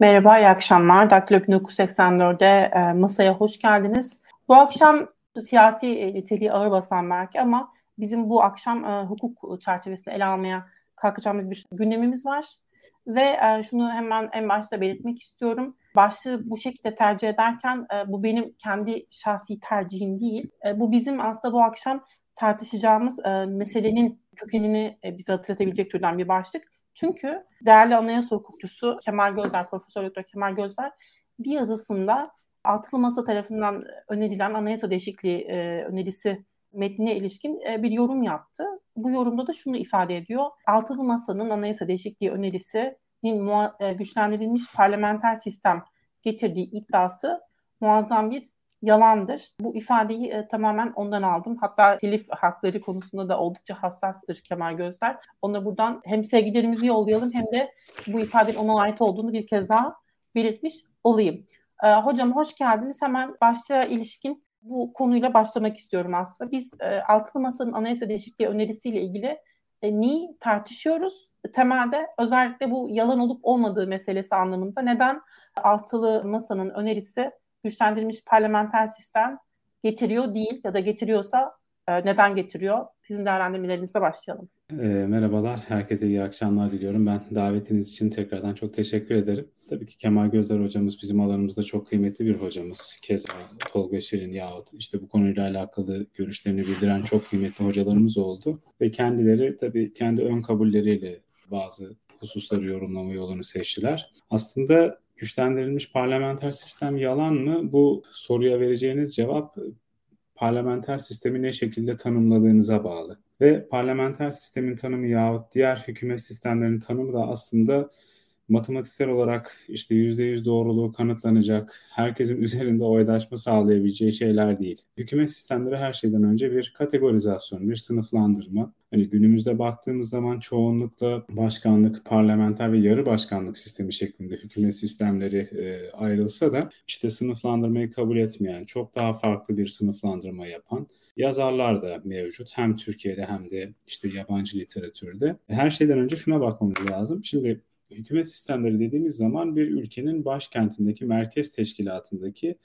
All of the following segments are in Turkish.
Merhaba, iyi akşamlar. Daktilo 1984'de e, masaya hoş geldiniz. Bu akşam siyasi e, niteliği ağır basan belki ama bizim bu akşam e, hukuk çerçevesinde ele almaya kalkacağımız bir gündemimiz var. Ve e, şunu hemen en başta belirtmek istiyorum. Başlığı bu şekilde tercih ederken e, bu benim kendi şahsi tercihim değil. E, bu bizim aslında bu akşam tartışacağımız e, meselenin kökenini e, bize hatırlatabilecek türden bir başlık. Çünkü değerli anayasa hukukçusu Kemal Gözler, Profesör Doktor Kemal Gözler bir yazısında Altılı Masa tarafından önerilen anayasa değişikliği e, önerisi metnine ilişkin e, bir yorum yaptı. Bu yorumda da şunu ifade ediyor. Altılı Masa'nın anayasa değişikliği önerisinin e, güçlendirilmiş parlamenter sistem getirdiği iddiası muazzam bir yalandır. Bu ifadeyi e, tamamen ondan aldım. Hatta telif hakları konusunda da oldukça hassastır Kemal Gözler. Ona buradan hem sevgilerimizi yollayalım hem de bu ifadenin ona ait olduğunu bir kez daha belirtmiş olayım. E, hocam hoş geldiniz. Hemen başlığa ilişkin bu konuyla başlamak istiyorum aslında. Biz e, Altılı Masa'nın anayasa değişikliği önerisiyle ilgili e, neyi tartışıyoruz? Temelde özellikle bu yalan olup olmadığı meselesi anlamında neden Altılı Masa'nın önerisi güçlendirilmiş parlamenter sistem getiriyor değil ya da getiriyorsa e, neden getiriyor? Sizin değerlendirmelerinizle başlayalım. E, merhabalar, herkese iyi akşamlar diliyorum. Ben davetiniz için tekrardan çok teşekkür ederim. Tabii ki Kemal Gözler hocamız bizim alanımızda çok kıymetli bir hocamız. Keza Tolga Şirin yahut işte bu konuyla alakalı görüşlerini bildiren çok kıymetli hocalarımız oldu. Ve kendileri tabii kendi ön kabulleriyle bazı hususları yorumlama yolunu seçtiler. Aslında güçlendirilmiş parlamenter sistem yalan mı? Bu soruya vereceğiniz cevap parlamenter sistemi ne şekilde tanımladığınıza bağlı. Ve parlamenter sistemin tanımı yahut diğer hükümet sistemlerinin tanımı da aslında matematiksel olarak işte yüzde yüz doğruluğu kanıtlanacak, herkesin üzerinde oydaşma sağlayabileceği şeyler değil. Hükümet sistemleri her şeyden önce bir kategorizasyon, bir sınıflandırma. Hani günümüzde baktığımız zaman çoğunlukla başkanlık, parlamenter ve yarı başkanlık sistemi şeklinde hükümet sistemleri e, ayrılsa da işte sınıflandırmayı kabul etmeyen, çok daha farklı bir sınıflandırma yapan yazarlar da mevcut. Hem Türkiye'de hem de işte yabancı literatürde. Her şeyden önce şuna bakmamız lazım. Şimdi hükümet sistemleri dediğimiz zaman bir ülkenin başkentindeki merkez teşkilatındaki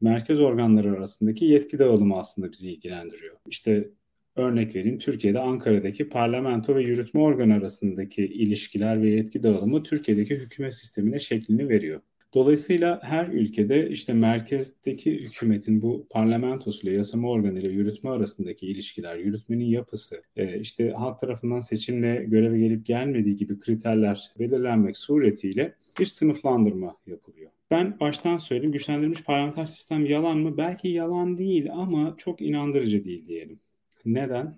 merkez organları arasındaki yetki dağılımı aslında bizi ilgilendiriyor. İşte örnek vereyim Türkiye'de Ankara'daki parlamento ve yürütme organı arasındaki ilişkiler ve yetki dağılımı Türkiye'deki hükümet sistemine şeklini veriyor. Dolayısıyla her ülkede işte merkezdeki hükümetin bu parlamentosuyla, yasama organıyla yürütme arasındaki ilişkiler, yürütmenin yapısı, e, işte halk tarafından seçimle göreve gelip gelmediği gibi kriterler belirlenmek suretiyle bir sınıflandırma yapılıyor. Ben baştan söyleyeyim güçlendirilmiş parlamenter sistem yalan mı? Belki yalan değil ama çok inandırıcı değil diyelim. Neden?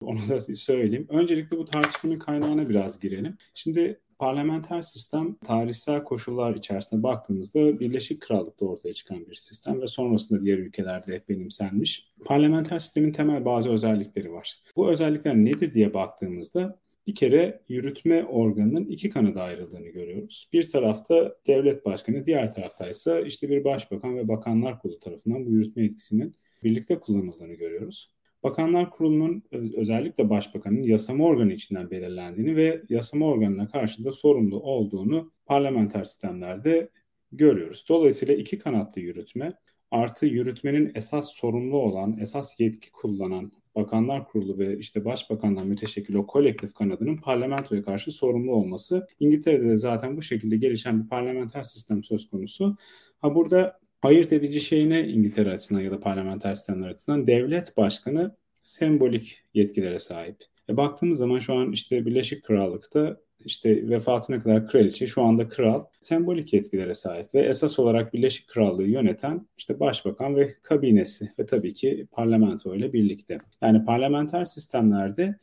Onu da söyleyeyim. Öncelikle bu tartışmanın kaynağına biraz girelim. Şimdi parlamenter sistem tarihsel koşullar içerisinde baktığımızda Birleşik Krallık'ta ortaya çıkan bir sistem ve sonrasında diğer ülkelerde benimsenmiş. Parlamenter sistemin temel bazı özellikleri var. Bu özellikler nedir diye baktığımızda bir kere yürütme organının iki kanada ayrıldığını görüyoruz. Bir tarafta devlet başkanı, diğer tarafta ise işte bir başbakan ve bakanlar kurulu tarafından bu yürütme etkisinin birlikte kullanıldığını görüyoruz. Bakanlar Kurulu'nun özellikle başbakanın yasama organı içinden belirlendiğini ve yasama organına karşı da sorumlu olduğunu parlamenter sistemlerde görüyoruz. Dolayısıyla iki kanatlı yürütme artı yürütmenin esas sorumlu olan, esas yetki kullanan Bakanlar Kurulu ve işte Başbakandan müteşekkil o kolektif kanadının parlamentoya karşı sorumlu olması. İngiltere'de de zaten bu şekilde gelişen bir parlamenter sistem söz konusu. Ha burada ayırt edici şey ne İngiltere açısından ya da parlamenter sistemler açısından? Devlet başkanı sembolik yetkilere sahip. E baktığımız zaman şu an işte Birleşik Krallık'ta işte vefatına kadar kraliçe şu anda kral sembolik yetkilere sahip ve esas olarak Birleşik Krallığı yöneten işte başbakan ve kabinesi ve tabii ki parlamento ile birlikte. Yani parlamenter sistemlerde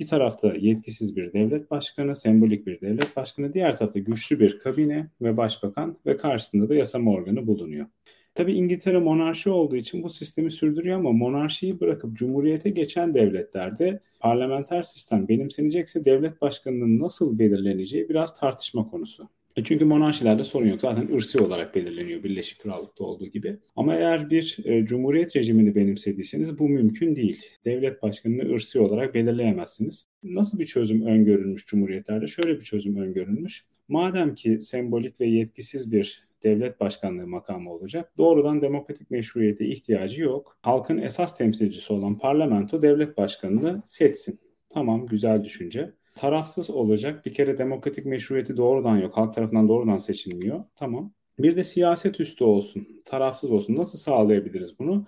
bir tarafta yetkisiz bir devlet başkanı, sembolik bir devlet başkanı, diğer tarafta güçlü bir kabine ve başbakan ve karşısında da yasama organı bulunuyor. Tabii İngiltere monarşi olduğu için bu sistemi sürdürüyor ama monarşiyi bırakıp cumhuriyete geçen devletlerde parlamenter sistem benimsenecekse devlet başkanının nasıl belirleneceği biraz tartışma konusu. E çünkü monarşilerde sorun yok. Zaten ırsi olarak belirleniyor Birleşik Krallık'ta olduğu gibi. Ama eğer bir e, cumhuriyet rejimini benimsediyseniz bu mümkün değil. Devlet başkanını ırsi olarak belirleyemezsiniz. Nasıl bir çözüm öngörülmüş cumhuriyetlerde? Şöyle bir çözüm öngörülmüş. Madem ki sembolik ve yetkisiz bir devlet başkanlığı makamı olacak. Doğrudan demokratik meşruiyete ihtiyacı yok. Halkın esas temsilcisi olan parlamento devlet başkanını seçsin. Tamam güzel düşünce. Tarafsız olacak. Bir kere demokratik meşruiyeti doğrudan yok. Halk tarafından doğrudan seçilmiyor. Tamam. Bir de siyaset üstü olsun. Tarafsız olsun. Nasıl sağlayabiliriz bunu?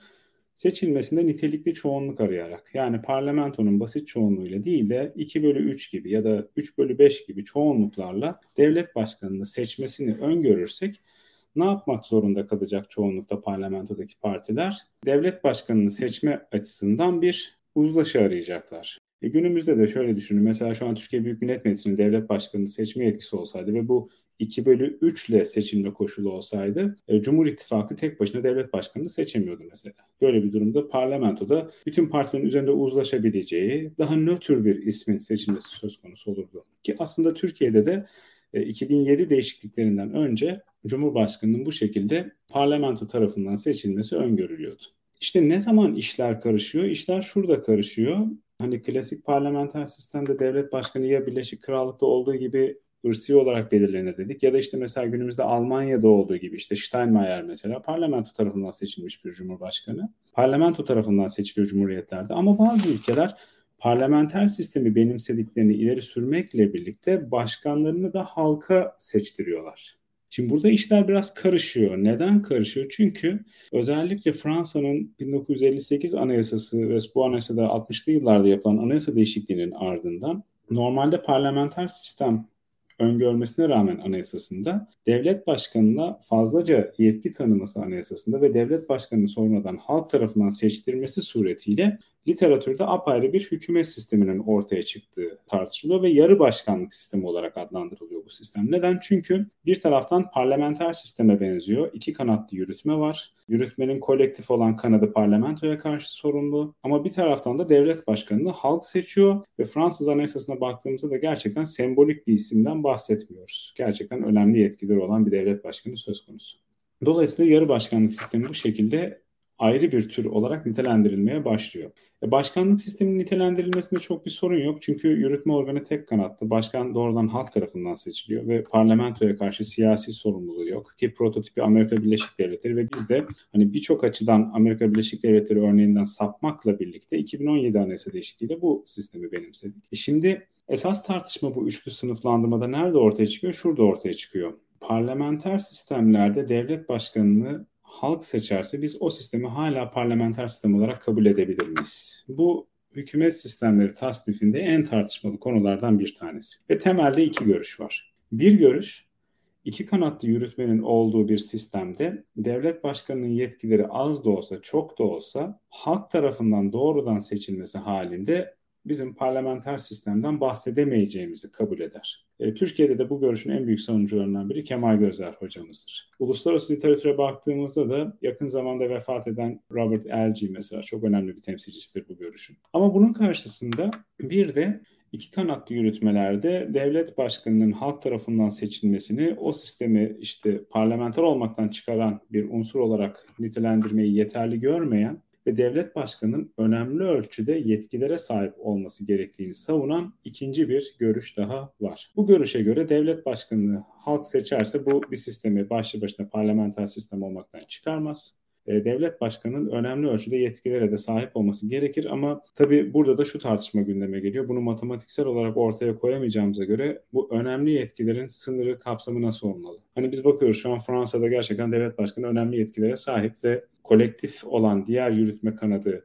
seçilmesinde nitelikli çoğunluk arayarak yani parlamentonun basit çoğunluğuyla değil de 2 bölü 3 gibi ya da 3 bölü 5 gibi çoğunluklarla devlet başkanını seçmesini öngörürsek ne yapmak zorunda kalacak çoğunlukta parlamentodaki partiler? Devlet başkanını seçme açısından bir uzlaşı arayacaklar. E günümüzde de şöyle düşünün. Mesela şu an Türkiye Büyük Millet Meclisi'nin devlet başkanını seçme yetkisi olsaydı ve bu 2 bölü 3 ile seçilme koşulu olsaydı e, Cumhur İttifakı tek başına devlet başkanını seçemiyordu mesela. Böyle bir durumda parlamentoda bütün partilerin üzerinde uzlaşabileceği daha nötr bir ismin seçilmesi söz konusu olurdu. Ki aslında Türkiye'de de 2007 e, değişikliklerinden önce Cumhurbaşkanı'nın bu şekilde parlamento tarafından seçilmesi öngörülüyordu. İşte ne zaman işler karışıyor? İşler şurada karışıyor. Hani klasik parlamenter sistemde devlet başkanı ya Birleşik Krallık'ta olduğu gibi ırsi olarak belirlenir dedik. Ya da işte mesela günümüzde Almanya'da olduğu gibi işte Steinmeier mesela parlamento tarafından seçilmiş bir cumhurbaşkanı. Parlamento tarafından seçiliyor cumhuriyetlerde ama bazı ülkeler parlamenter sistemi benimsediklerini ileri sürmekle birlikte başkanlarını da halka seçtiriyorlar. Şimdi burada işler biraz karışıyor. Neden karışıyor? Çünkü özellikle Fransa'nın 1958 anayasası ve bu anayasada 60'lı yıllarda yapılan anayasa değişikliğinin ardından normalde parlamenter sistem öngörmesine rağmen anayasasında devlet başkanına fazlaca yetki tanıması anayasasında ve devlet başkanını sonradan halk tarafından seçtirmesi suretiyle literatürde apayrı bir hükümet sisteminin ortaya çıktığı tartışılıyor ve yarı başkanlık sistemi olarak adlandırılıyor bu sistem. Neden? Çünkü bir taraftan parlamenter sisteme benziyor. İki kanatlı yürütme var. Yürütmenin kolektif olan kanadı parlamentoya karşı sorumlu. Ama bir taraftan da devlet başkanını halk seçiyor ve Fransız Anayasası'na baktığımızda da gerçekten sembolik bir isimden bahsetmiyoruz. Gerçekten önemli yetkileri olan bir devlet başkanı söz konusu. Dolayısıyla yarı başkanlık sistemi bu şekilde ayrı bir tür olarak nitelendirilmeye başlıyor. E başkanlık sisteminin nitelendirilmesinde çok bir sorun yok. Çünkü yürütme organı tek kanatlı. Başkan doğrudan halk tarafından seçiliyor ve parlamentoya karşı siyasi sorumluluğu yok. Ki prototipi Amerika Birleşik Devletleri ve biz de hani birçok açıdan Amerika Birleşik Devletleri örneğinden sapmakla birlikte 2017 Anayasa değişikliğiyle bu sistemi benimsedik. E şimdi esas tartışma bu üçlü sınıflandırmada nerede ortaya çıkıyor? Şurada ortaya çıkıyor. Parlamenter sistemlerde devlet başkanını halk seçerse biz o sistemi hala parlamenter sistem olarak kabul edebilir miyiz? Bu hükümet sistemleri tasnifinde en tartışmalı konulardan bir tanesi. Ve temelde iki görüş var. Bir görüş, iki kanatlı yürütmenin olduğu bir sistemde devlet başkanının yetkileri az da olsa çok da olsa halk tarafından doğrudan seçilmesi halinde bizim parlamenter sistemden bahsedemeyeceğimizi kabul eder. E, Türkiye'de de bu görüşün en büyük savunucularından biri Kemal Gözler hocamızdır. Uluslararası literatüre baktığımızda da yakın zamanda vefat eden Robert Elgee mesela çok önemli bir temsilcisidir bu görüşün. Ama bunun karşısında bir de iki kanatlı yürütmelerde devlet başkanının halk tarafından seçilmesini o sistemi işte parlamenter olmaktan çıkaran bir unsur olarak nitelendirmeyi yeterli görmeyen ve devlet başkanının önemli ölçüde yetkilere sahip olması gerektiğini savunan ikinci bir görüş daha var. Bu görüşe göre devlet başkanını halk seçerse bu bir sistemi başlı başına parlamenter sistem olmaktan çıkarmaz e, devlet başkanının önemli ölçüde yetkilere de sahip olması gerekir ama tabii burada da şu tartışma gündeme geliyor. Bunu matematiksel olarak ortaya koyamayacağımıza göre bu önemli yetkilerin sınırı kapsamı nasıl olmalı? Hani biz bakıyoruz şu an Fransa'da gerçekten devlet başkanı önemli yetkilere sahip ve kolektif olan diğer yürütme kanadı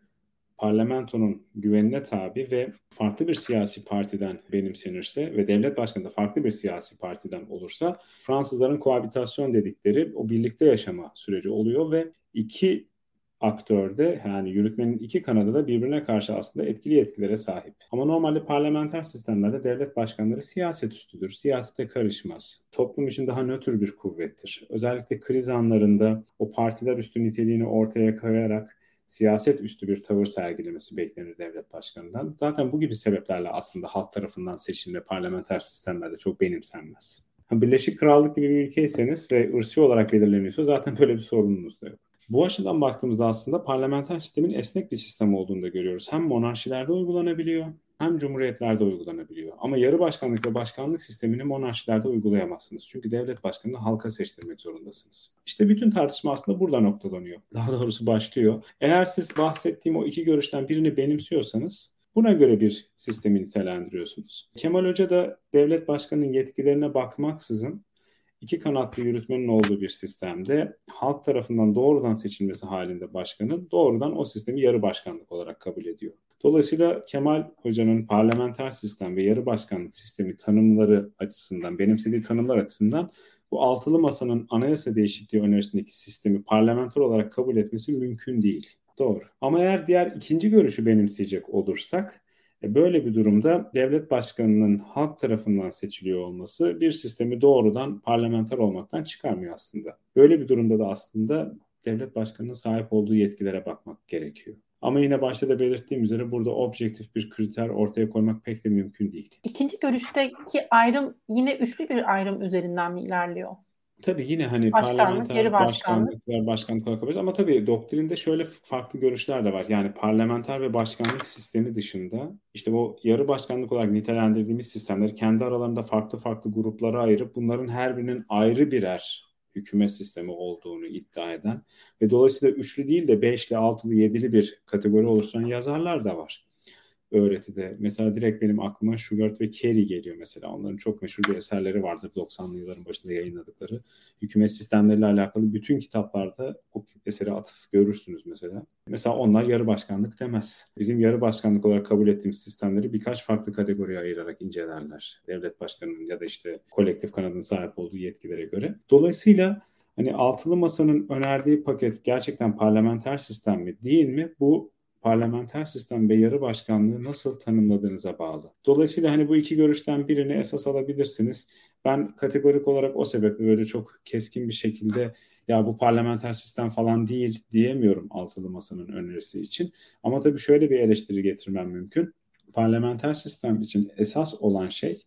parlamentonun güvenine tabi ve farklı bir siyasi partiden benimsenirse ve devlet başkanı da farklı bir siyasi partiden olursa Fransızların koabitasyon dedikleri o birlikte yaşama süreci oluyor ve iki aktörde yani yürütmenin iki kanadı da birbirine karşı aslında etkili yetkilere sahip. Ama normalde parlamenter sistemlerde devlet başkanları siyaset üstüdür. Siyasete karışmaz. Toplum için daha nötr bir kuvvettir. Özellikle kriz anlarında o partiler üstü niteliğini ortaya koyarak siyaset üstü bir tavır sergilemesi beklenir devlet başkanından. Zaten bu gibi sebeplerle aslında halk tarafından seçilme parlamenter sistemlerde çok benimsenmez. Birleşik Krallık gibi bir ülkeyseniz ve ırsi olarak belirleniyorsa zaten böyle bir sorununuz da yok. Bu açıdan baktığımızda aslında parlamenter sistemin esnek bir sistem olduğunu da görüyoruz. Hem monarşilerde uygulanabiliyor hem cumhuriyetlerde uygulanabiliyor. Ama yarı başkanlık ve başkanlık sistemini monarşilerde uygulayamazsınız. Çünkü devlet başkanını halka seçtirmek zorundasınız. İşte bütün tartışma aslında burada noktalanıyor. Daha doğrusu başlıyor. Eğer siz bahsettiğim o iki görüşten birini benimsiyorsanız Buna göre bir sistemi nitelendiriyorsunuz. Kemal Hoca da devlet başkanının yetkilerine bakmaksızın iki kanatlı yürütmenin olduğu bir sistemde halk tarafından doğrudan seçilmesi halinde başkanın doğrudan o sistemi yarı başkanlık olarak kabul ediyor. Dolayısıyla Kemal Hoca'nın parlamenter sistem ve yarı başkanlık sistemi tanımları açısından, benimsediği tanımlar açısından bu altılı masanın anayasa değişikliği önerisindeki sistemi parlamenter olarak kabul etmesi mümkün değil. Doğru. Ama eğer diğer ikinci görüşü benimseyecek olursak e, böyle bir durumda devlet başkanının halk tarafından seçiliyor olması bir sistemi doğrudan parlamenter olmaktan çıkarmıyor aslında. Böyle bir durumda da aslında devlet başkanının sahip olduğu yetkilere bakmak gerekiyor. Ama yine başta da belirttiğim üzere burada objektif bir kriter ortaya koymak pek de mümkün değil. İkinci görüşteki ayrım yine üçlü bir ayrım üzerinden mi ilerliyor? Tabii yine hani başkanlık, parlamenter başkanlık. başkanlık ve başkanlık olarak Ama tabii doktrinde şöyle farklı görüşler de var. Yani parlamenter ve başkanlık sistemi dışında işte o yarı başkanlık olarak nitelendirdiğimiz sistemleri kendi aralarında farklı farklı gruplara ayırıp bunların her birinin ayrı birer hükümet sistemi olduğunu iddia eden ve dolayısıyla üçlü değil de beşli, altılı, yedili bir kategori oluşturan yazarlar da var öğretide. Mesela direkt benim aklıma Schubert ve Carey geliyor mesela. Onların çok meşhur bir eserleri vardır 90'lı yılların başında yayınladıkları. Hükümet sistemleriyle alakalı bütün kitaplarda o eseri atıf görürsünüz mesela. Mesela onlar yarı başkanlık demez. Bizim yarı başkanlık olarak kabul ettiğimiz sistemleri birkaç farklı kategoriye ayırarak incelerler. Devlet başkanının ya da işte kolektif kanadın sahip olduğu yetkilere göre. Dolayısıyla hani altılı masanın önerdiği paket gerçekten parlamenter sistem mi değil mi? Bu parlamenter sistem ve yarı başkanlığı nasıl tanımladığınıza bağlı. Dolayısıyla hani bu iki görüşten birini esas alabilirsiniz. Ben kategorik olarak o sebeple böyle çok keskin bir şekilde ya bu parlamenter sistem falan değil diyemiyorum altılı masanın önerisi için. Ama tabii şöyle bir eleştiri getirmem mümkün. Parlamenter sistem için esas olan şey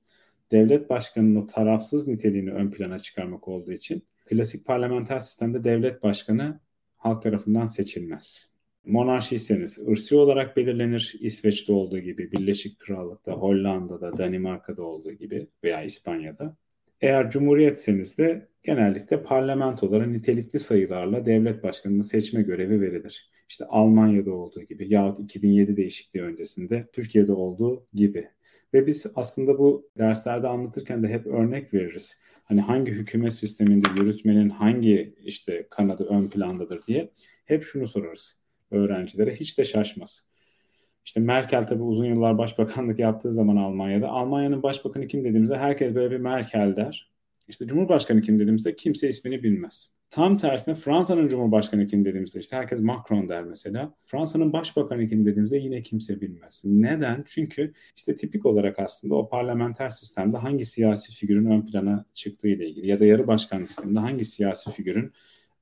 devlet başkanının o tarafsız niteliğini ön plana çıkarmak olduğu için klasik parlamenter sistemde devlet başkanı halk tarafından seçilmez. Monarşiyseniz ırsi olarak belirlenir. İsveç'te olduğu gibi, Birleşik Krallık'ta, Hollanda'da, Danimarka'da olduğu gibi veya İspanya'da. Eğer cumhuriyetseniz de genellikle parlamentolara nitelikli sayılarla devlet başkanını seçme görevi verilir. İşte Almanya'da olduğu gibi yahut 2007 değişikliği öncesinde Türkiye'de olduğu gibi. Ve biz aslında bu derslerde anlatırken de hep örnek veririz. Hani hangi hükümet sisteminde yürütmenin hangi işte kanadı ön plandadır diye hep şunu sorarız öğrencilere hiç de şaşmaz. İşte Merkel tabii uzun yıllar başbakanlık yaptığı zaman Almanya'da Almanya'nın başbakanı kim dediğimizde herkes böyle bir Merkel der. İşte Cumhurbaşkanı kim dediğimizde kimse ismini bilmez. Tam tersine Fransa'nın Cumhurbaşkanı kim dediğimizde işte herkes Macron der mesela. Fransa'nın Başbakanı kim dediğimizde yine kimse bilmez. Neden? Çünkü işte tipik olarak aslında o parlamenter sistemde hangi siyasi figürün ön plana çıktığı ile ilgili ya da yarı başkanlık sisteminde hangi siyasi figürün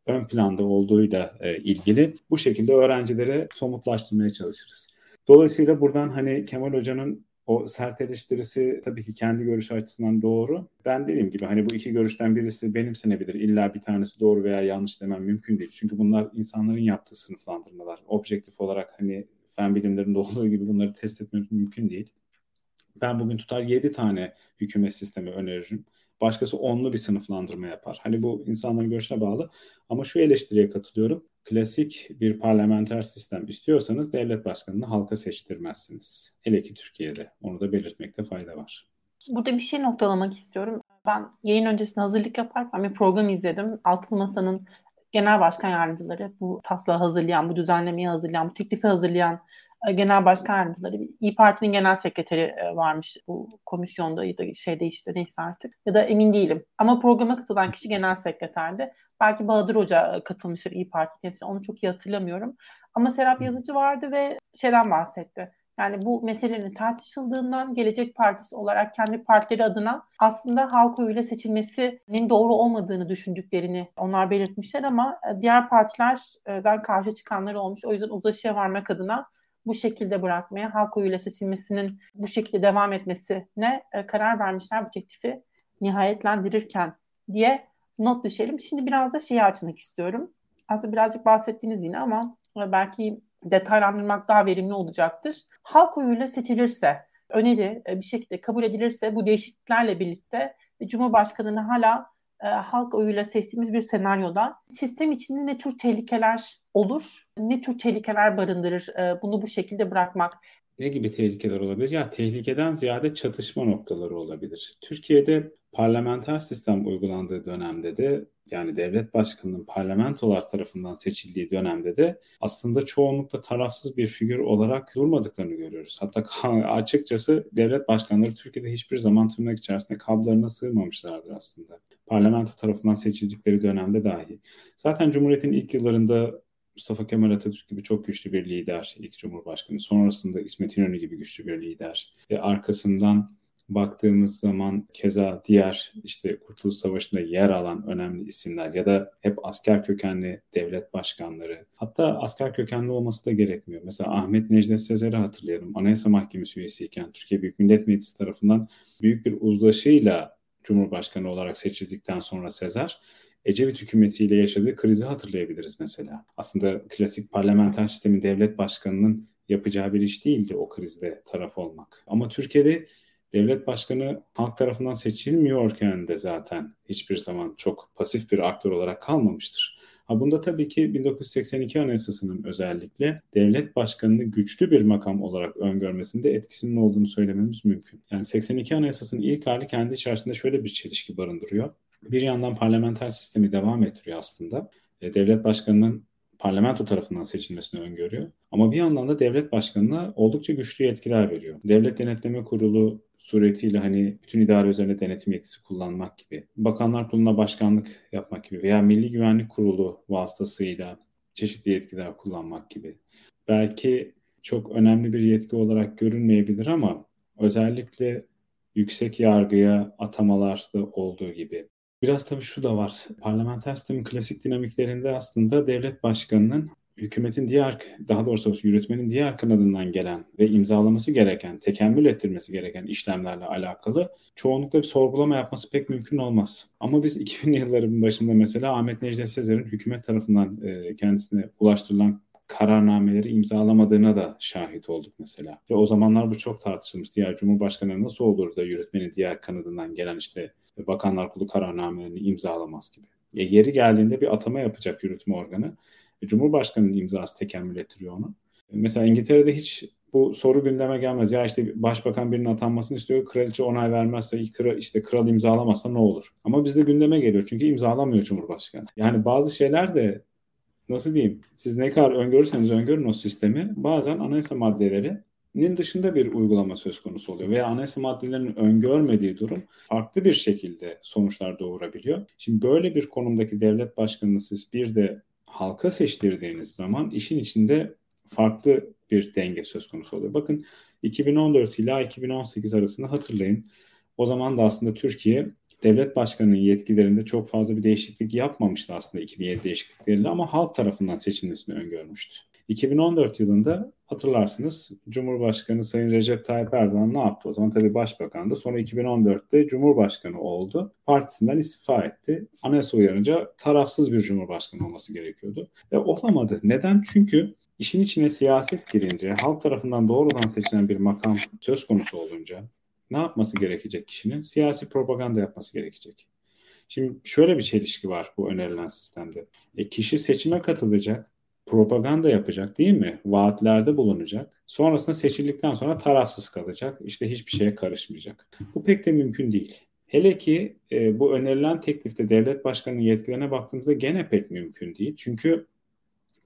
ön planda olduğuyla e, ilgili bu şekilde öğrencilere somutlaştırmaya çalışırız. Dolayısıyla buradan hani Kemal Hoca'nın o sert eleştirisi tabii ki kendi görüşü açısından doğru. Ben dediğim gibi hani bu iki görüşten birisi benimsenebilir. İlla bir tanesi doğru veya yanlış demem mümkün değil. Çünkü bunlar insanların yaptığı sınıflandırmalar. Objektif olarak hani fen bilimlerinde olduğu gibi bunları test etmek mümkün değil. Ben bugün tutar 7 tane hükümet sistemi öneririm. Başkası onlu bir sınıflandırma yapar. Hani bu insanların görüşüne bağlı. Ama şu eleştiriye katılıyorum. Klasik bir parlamenter sistem istiyorsanız devlet başkanını halka seçtirmezsiniz. Hele ki Türkiye'de. Onu da belirtmekte fayda var. Burada bir şey noktalamak istiyorum. Ben yayın öncesinde hazırlık yaparken bir program izledim. Altılı Masa'nın genel başkan yardımcıları bu taslağı hazırlayan, bu düzenlemeyi hazırlayan, bu teklifi hazırlayan genel başkan yardımcıları, İyi Parti'nin genel sekreteri e, varmış bu komisyonda ya da şeyde işte neyse artık. Ya da emin değilim. Ama programa katılan kişi genel sekreterdi. Belki Bahadır Hoca e, katılmıştır İyi Parti temsil. Onu çok iyi hatırlamıyorum. Ama Serap Yazıcı vardı ve şeyden bahsetti. Yani bu meselenin tartışıldığından Gelecek Partisi olarak kendi partileri adına aslında halk oyuyla seçilmesinin doğru olmadığını düşündüklerini onlar belirtmişler ama diğer partilerden karşı çıkanlar olmuş. O yüzden uzlaşıya varmak adına bu şekilde bırakmaya, halk oyuyla seçilmesinin bu şekilde devam etmesine e, karar vermişler bu teklifi nihayetlendirirken diye not düşelim. Şimdi biraz da şeyi açmak istiyorum. Aslında birazcık bahsettiniz yine ama e, belki detaylandırmak daha verimli olacaktır. Halk oyuyla seçilirse öneri bir şekilde kabul edilirse bu değişikliklerle birlikte Cumhurbaşkanı'nı hala e, halk oyuyla seçtiğimiz bir senaryoda sistem içinde ne tür tehlikeler olur, ne tür tehlikeler barındırır e, bunu bu şekilde bırakmak. Ne gibi tehlikeler olabilir? Ya tehlikeden ziyade çatışma noktaları olabilir. Türkiye'de parlamenter sistem uygulandığı dönemde de yani devlet başkanının parlamentolar tarafından seçildiği dönemde de aslında çoğunlukla tarafsız bir figür olarak durmadıklarını görüyoruz. Hatta açıkçası devlet başkanları Türkiye'de hiçbir zaman tırnak içerisinde kablarına sığmamışlardır aslında. Parlamento tarafından seçildikleri dönemde dahi. Zaten Cumhuriyet'in ilk yıllarında Mustafa Kemal Atatürk gibi çok güçlü bir lider, ilk Cumhurbaşkanı. Sonrasında İsmet İnönü gibi güçlü bir lider. Ve arkasından baktığımız zaman keza diğer işte Kurtuluş Savaşı'nda yer alan önemli isimler ya da hep asker kökenli devlet başkanları hatta asker kökenli olması da gerekmiyor. Mesela Ahmet Necdet Sezer'i hatırlayalım. Anayasa Mahkemesi üyesiyken Türkiye Büyük Millet Meclisi tarafından büyük bir uzlaşıyla Cumhurbaşkanı olarak seçildikten sonra Sezer Ecevit hükümetiyle yaşadığı krizi hatırlayabiliriz mesela. Aslında klasik parlamenter sistemin devlet başkanının yapacağı bir iş değildi o krizde taraf olmak. Ama Türkiye'de devlet başkanı halk tarafından seçilmiyorken de zaten hiçbir zaman çok pasif bir aktör olarak kalmamıştır. Ha bunda tabii ki 1982 Anayasası'nın özellikle devlet başkanını güçlü bir makam olarak öngörmesinde etkisinin olduğunu söylememiz mümkün. Yani 82 Anayasası'nın ilk hali kendi içerisinde şöyle bir çelişki barındırıyor. Bir yandan parlamenter sistemi devam ettiriyor aslında. E, devlet başkanının parlamento tarafından seçilmesini öngörüyor. Ama bir yandan da devlet başkanına oldukça güçlü yetkiler veriyor. Devlet Denetleme Kurulu suretiyle hani bütün idare üzerine denetim yetkisi kullanmak gibi, Bakanlar Kurulu'na başkanlık yapmak gibi veya Milli Güvenlik Kurulu vasıtasıyla çeşitli yetkiler kullanmak gibi. Belki çok önemli bir yetki olarak görünmeyebilir ama özellikle yüksek yargıya atamalarda olduğu gibi. Biraz tabii şu da var. Parlamenter sistemin klasik dinamiklerinde aslında devlet başkanının hükümetin diğer, daha doğrusu yürütmenin diğer kanadından gelen ve imzalaması gereken, tekemmül ettirmesi gereken işlemlerle alakalı çoğunlukla bir sorgulama yapması pek mümkün olmaz. Ama biz 2000 yılların başında mesela Ahmet Necdet Sezer'in hükümet tarafından e, kendisine ulaştırılan kararnameleri imzalamadığına da şahit olduk mesela. Ve o zamanlar bu çok tartışılmış. Diğer Cumhurbaşkanı nasıl olur da yürütmenin diğer kanadından gelen işte Bakanlar Kurulu kararnamelerini imzalamaz gibi. E, yeri geldiğinde bir atama yapacak yürütme organı. E, Cumhurbaşkanının imzası tekemmül ettiriyor onu. E, mesela İngiltere'de hiç bu soru gündeme gelmez. Ya işte başbakan birinin atanmasını istiyor. Kraliçe onay vermezse, işte kral imzalamazsa ne olur? Ama bizde gündeme geliyor. Çünkü imzalamıyor Cumhurbaşkanı. Yani bazı şeyler de nasıl diyeyim? Siz ne kadar öngörürseniz öngörün o sistemi. Bazen anayasa maddelerinin dışında bir uygulama söz konusu oluyor. Veya anayasa maddelerinin öngörmediği durum farklı bir şekilde sonuçlar doğurabiliyor. Şimdi böyle bir konumdaki devlet başkanını siz bir de halka seçtirdiğiniz zaman işin içinde farklı bir denge söz konusu oluyor. Bakın 2014 ila 2018 arasında hatırlayın. O zaman da aslında Türkiye devlet başkanının yetkilerinde çok fazla bir değişiklik yapmamıştı aslında 2007 değişiklikleriyle ama halk tarafından seçilmesini öngörmüştü. 2014 yılında hatırlarsınız Cumhurbaşkanı Sayın Recep Tayyip Erdoğan ne yaptı? O zaman tabii başbakandı. Sonra 2014'te Cumhurbaşkanı oldu. Partisinden istifa etti. Anayasa uyarınca tarafsız bir Cumhurbaşkanı olması gerekiyordu. Ve olamadı. Neden? Çünkü işin içine siyaset girince, halk tarafından doğrudan seçilen bir makam söz konusu olunca ne yapması gerekecek kişinin? Siyasi propaganda yapması gerekecek. Şimdi şöyle bir çelişki var bu önerilen sistemde. E, kişi seçime katılacak propaganda yapacak değil mi? Vaatlerde bulunacak. Sonrasında seçildikten sonra tarafsız kalacak. İşte hiçbir şeye karışmayacak. Bu pek de mümkün değil. Hele ki e, bu önerilen teklifte devlet başkanının yetkilerine baktığımızda gene pek mümkün değil. Çünkü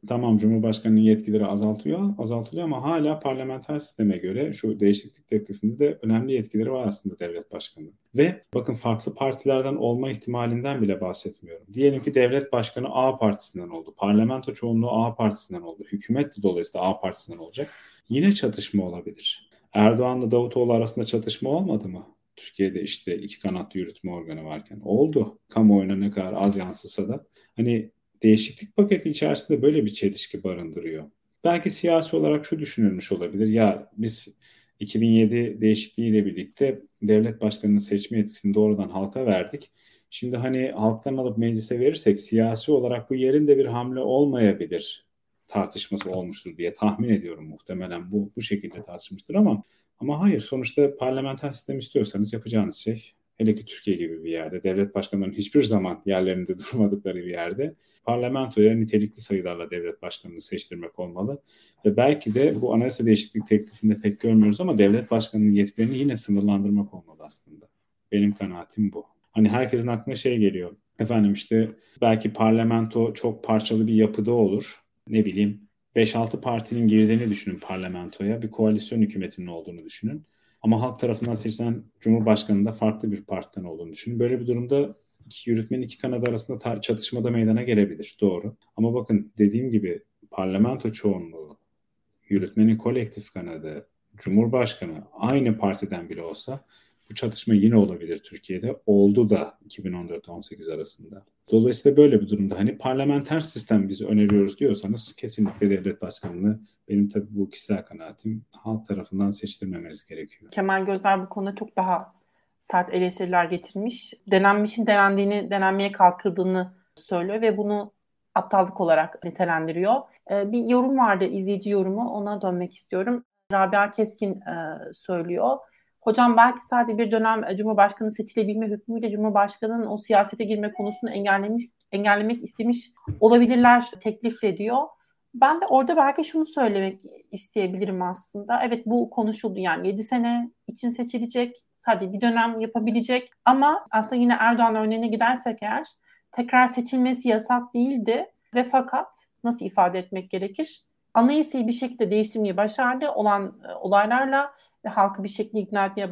tamam Cumhurbaşkanı'nın yetkileri azaltıyor, azaltılıyor ama hala parlamenter sisteme göre şu değişiklik teklifinde de önemli yetkileri var aslında devlet başkanı. Ve bakın farklı partilerden olma ihtimalinden bile bahsetmiyorum. Diyelim ki devlet başkanı A partisinden oldu. Parlamento çoğunluğu A partisinden oldu. Hükümet de dolayısıyla A partisinden olacak. Yine çatışma olabilir. Erdoğan'la Davutoğlu arasında çatışma olmadı mı? Türkiye'de işte iki kanatlı yürütme organı varken oldu. Kamuoyuna ne kadar az yansısa da. Hani değişiklik paketi içerisinde böyle bir çelişki barındırıyor. Belki siyasi olarak şu düşünülmüş olabilir. Ya biz 2007 değişikliğiyle birlikte devlet başkanının seçme yetkisini doğrudan halka verdik. Şimdi hani halktan alıp meclise verirsek siyasi olarak bu yerinde bir hamle olmayabilir tartışması olmuştur diye tahmin ediyorum muhtemelen bu bu şekilde tartışmıştır ama Ama hayır sonuçta parlamenter sistem istiyorsanız yapacağınız şey hele ki Türkiye gibi bir yerde devlet başkanlarının hiçbir zaman yerlerinde durmadıkları bir yerde parlamentoya nitelikli sayılarla devlet başkanını seçtirmek olmalı. Ve belki de bu anayasa değişiklik teklifinde pek görmüyoruz ama devlet başkanının yetkilerini yine sınırlandırmak olmalı aslında. Benim kanaatim bu. Hani herkesin aklına şey geliyor. Efendim işte belki parlamento çok parçalı bir yapıda olur. Ne bileyim 5-6 partinin girdiğini düşünün parlamentoya. Bir koalisyon hükümetinin olduğunu düşünün. Ama halk tarafından seçilen Cumhurbaşkanı da farklı bir partiden olduğunu düşünün. Böyle bir durumda iki yürütmenin iki kanadı arasında tar- çatışmada meydana gelebilir. Doğru. Ama bakın dediğim gibi parlamento çoğunluğu, yürütmenin kolektif kanadı, Cumhurbaşkanı aynı partiden bile olsa bu çatışma yine olabilir Türkiye'de. Oldu da 2014-18 arasında. Dolayısıyla böyle bir durumda hani parlamenter sistem biz öneriyoruz diyorsanız kesinlikle devlet başkanını benim tabii bu kişisel kanaatim halk tarafından seçtirmemeniz gerekiyor. Kemal Gözler bu konuda çok daha sert eleştiriler getirmiş. Denenmişin denendiğini, denenmeye kalkıldığını söylüyor ve bunu aptallık olarak nitelendiriyor. Ee, bir yorum vardı, izleyici yorumu. Ona dönmek istiyorum. Rabia Keskin e, söylüyor. Hocam belki sadece bir dönem Cumhurbaşkanı seçilebilme hükmüyle Cumhurbaşkanı'nın o siyasete girme konusunu engellemiş, engellemek istemiş olabilirler teklifle diyor. Ben de orada belki şunu söylemek isteyebilirim aslında. Evet bu konuşuldu yani 7 sene için seçilecek, sadece bir dönem yapabilecek ama aslında yine Erdoğan örneğine gidersek eğer tekrar seçilmesi yasak değildi ve fakat nasıl ifade etmek gerekir? Anayasayı bir şekilde değiştirmeyi başardı olan e, olaylarla halkı bir şekilde ikna etmeye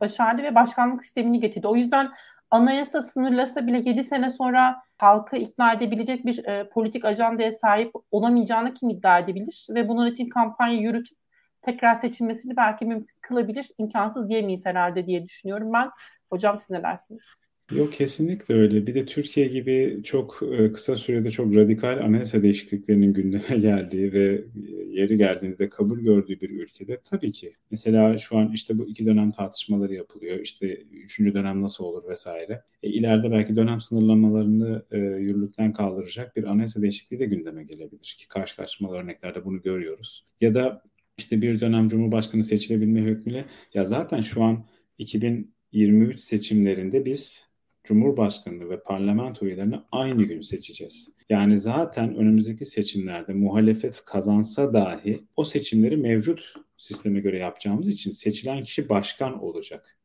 başardı ve başkanlık sistemini getirdi. O yüzden anayasa sınırlasa bile 7 sene sonra halkı ikna edebilecek bir e, politik ajandaya sahip olamayacağını kim iddia edebilir? Ve bunun için kampanya yürütüp tekrar seçilmesini belki mümkün kılabilir. imkansız diyemeyiz herhalde diye düşünüyorum ben. Hocam siz ne dersiniz? Yok kesinlikle öyle. Bir de Türkiye gibi çok e, kısa sürede çok radikal anayasa değişikliklerinin gündeme geldiği ve yeri geldiğinde de kabul gördüğü bir ülkede tabii ki. Mesela şu an işte bu iki dönem tartışmaları yapılıyor. İşte üçüncü dönem nasıl olur vesaire. E, ileride belki dönem sınırlamalarını e, yürürlükten kaldıracak bir anayasa değişikliği de gündeme gelebilir ki karşılaşmalı örneklerde bunu görüyoruz. Ya da işte bir dönem Cumhurbaşkanı seçilebilme hükmüyle ya zaten şu an 2023 seçimlerinde biz Cumhurbaşkanı ve parlamento üyelerini aynı gün seçeceğiz. Yani zaten önümüzdeki seçimlerde muhalefet kazansa dahi o seçimleri mevcut sisteme göre yapacağımız için seçilen kişi başkan olacak.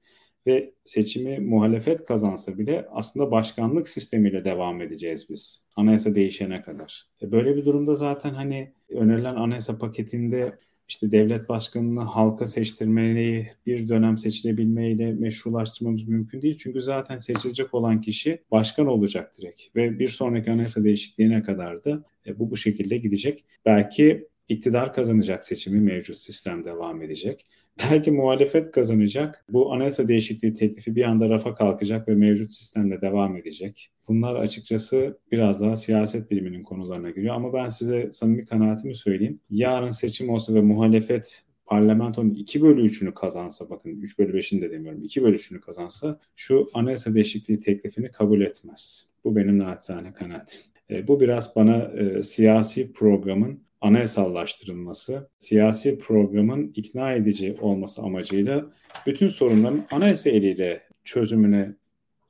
Ve seçimi muhalefet kazansa bile aslında başkanlık sistemiyle devam edeceğiz biz. Anayasa değişene kadar. E böyle bir durumda zaten hani önerilen anayasa paketinde işte devlet başkanını halka seçtirmeyi bir dönem seçilebilmeyle meşrulaştırmamız mümkün değil. Çünkü zaten seçilecek olan kişi başkan olacak direkt ve bir sonraki anayasa değişikliğine kadar da e, bu bu şekilde gidecek. Belki iktidar kazanacak seçimi mevcut sistem devam edecek. Belki muhalefet kazanacak. Bu anayasa değişikliği teklifi bir anda rafa kalkacak ve mevcut sistemde devam edecek. Bunlar açıkçası biraz daha siyaset biliminin konularına giriyor. Ama ben size samimi kanaatimi söyleyeyim. Yarın seçim olsa ve muhalefet parlamentonun 2 bölü 3'ünü kazansa bakın 3 bölü 5'ini de demiyorum 2 bölü 3'ünü kazansa şu anayasa değişikliği teklifini kabul etmez. Bu benim naçizane kanaatim. E, bu biraz bana e, siyasi programın anayasallaştırılması, siyasi programın ikna edici olması amacıyla bütün sorunların anayasa eliyle çözümüne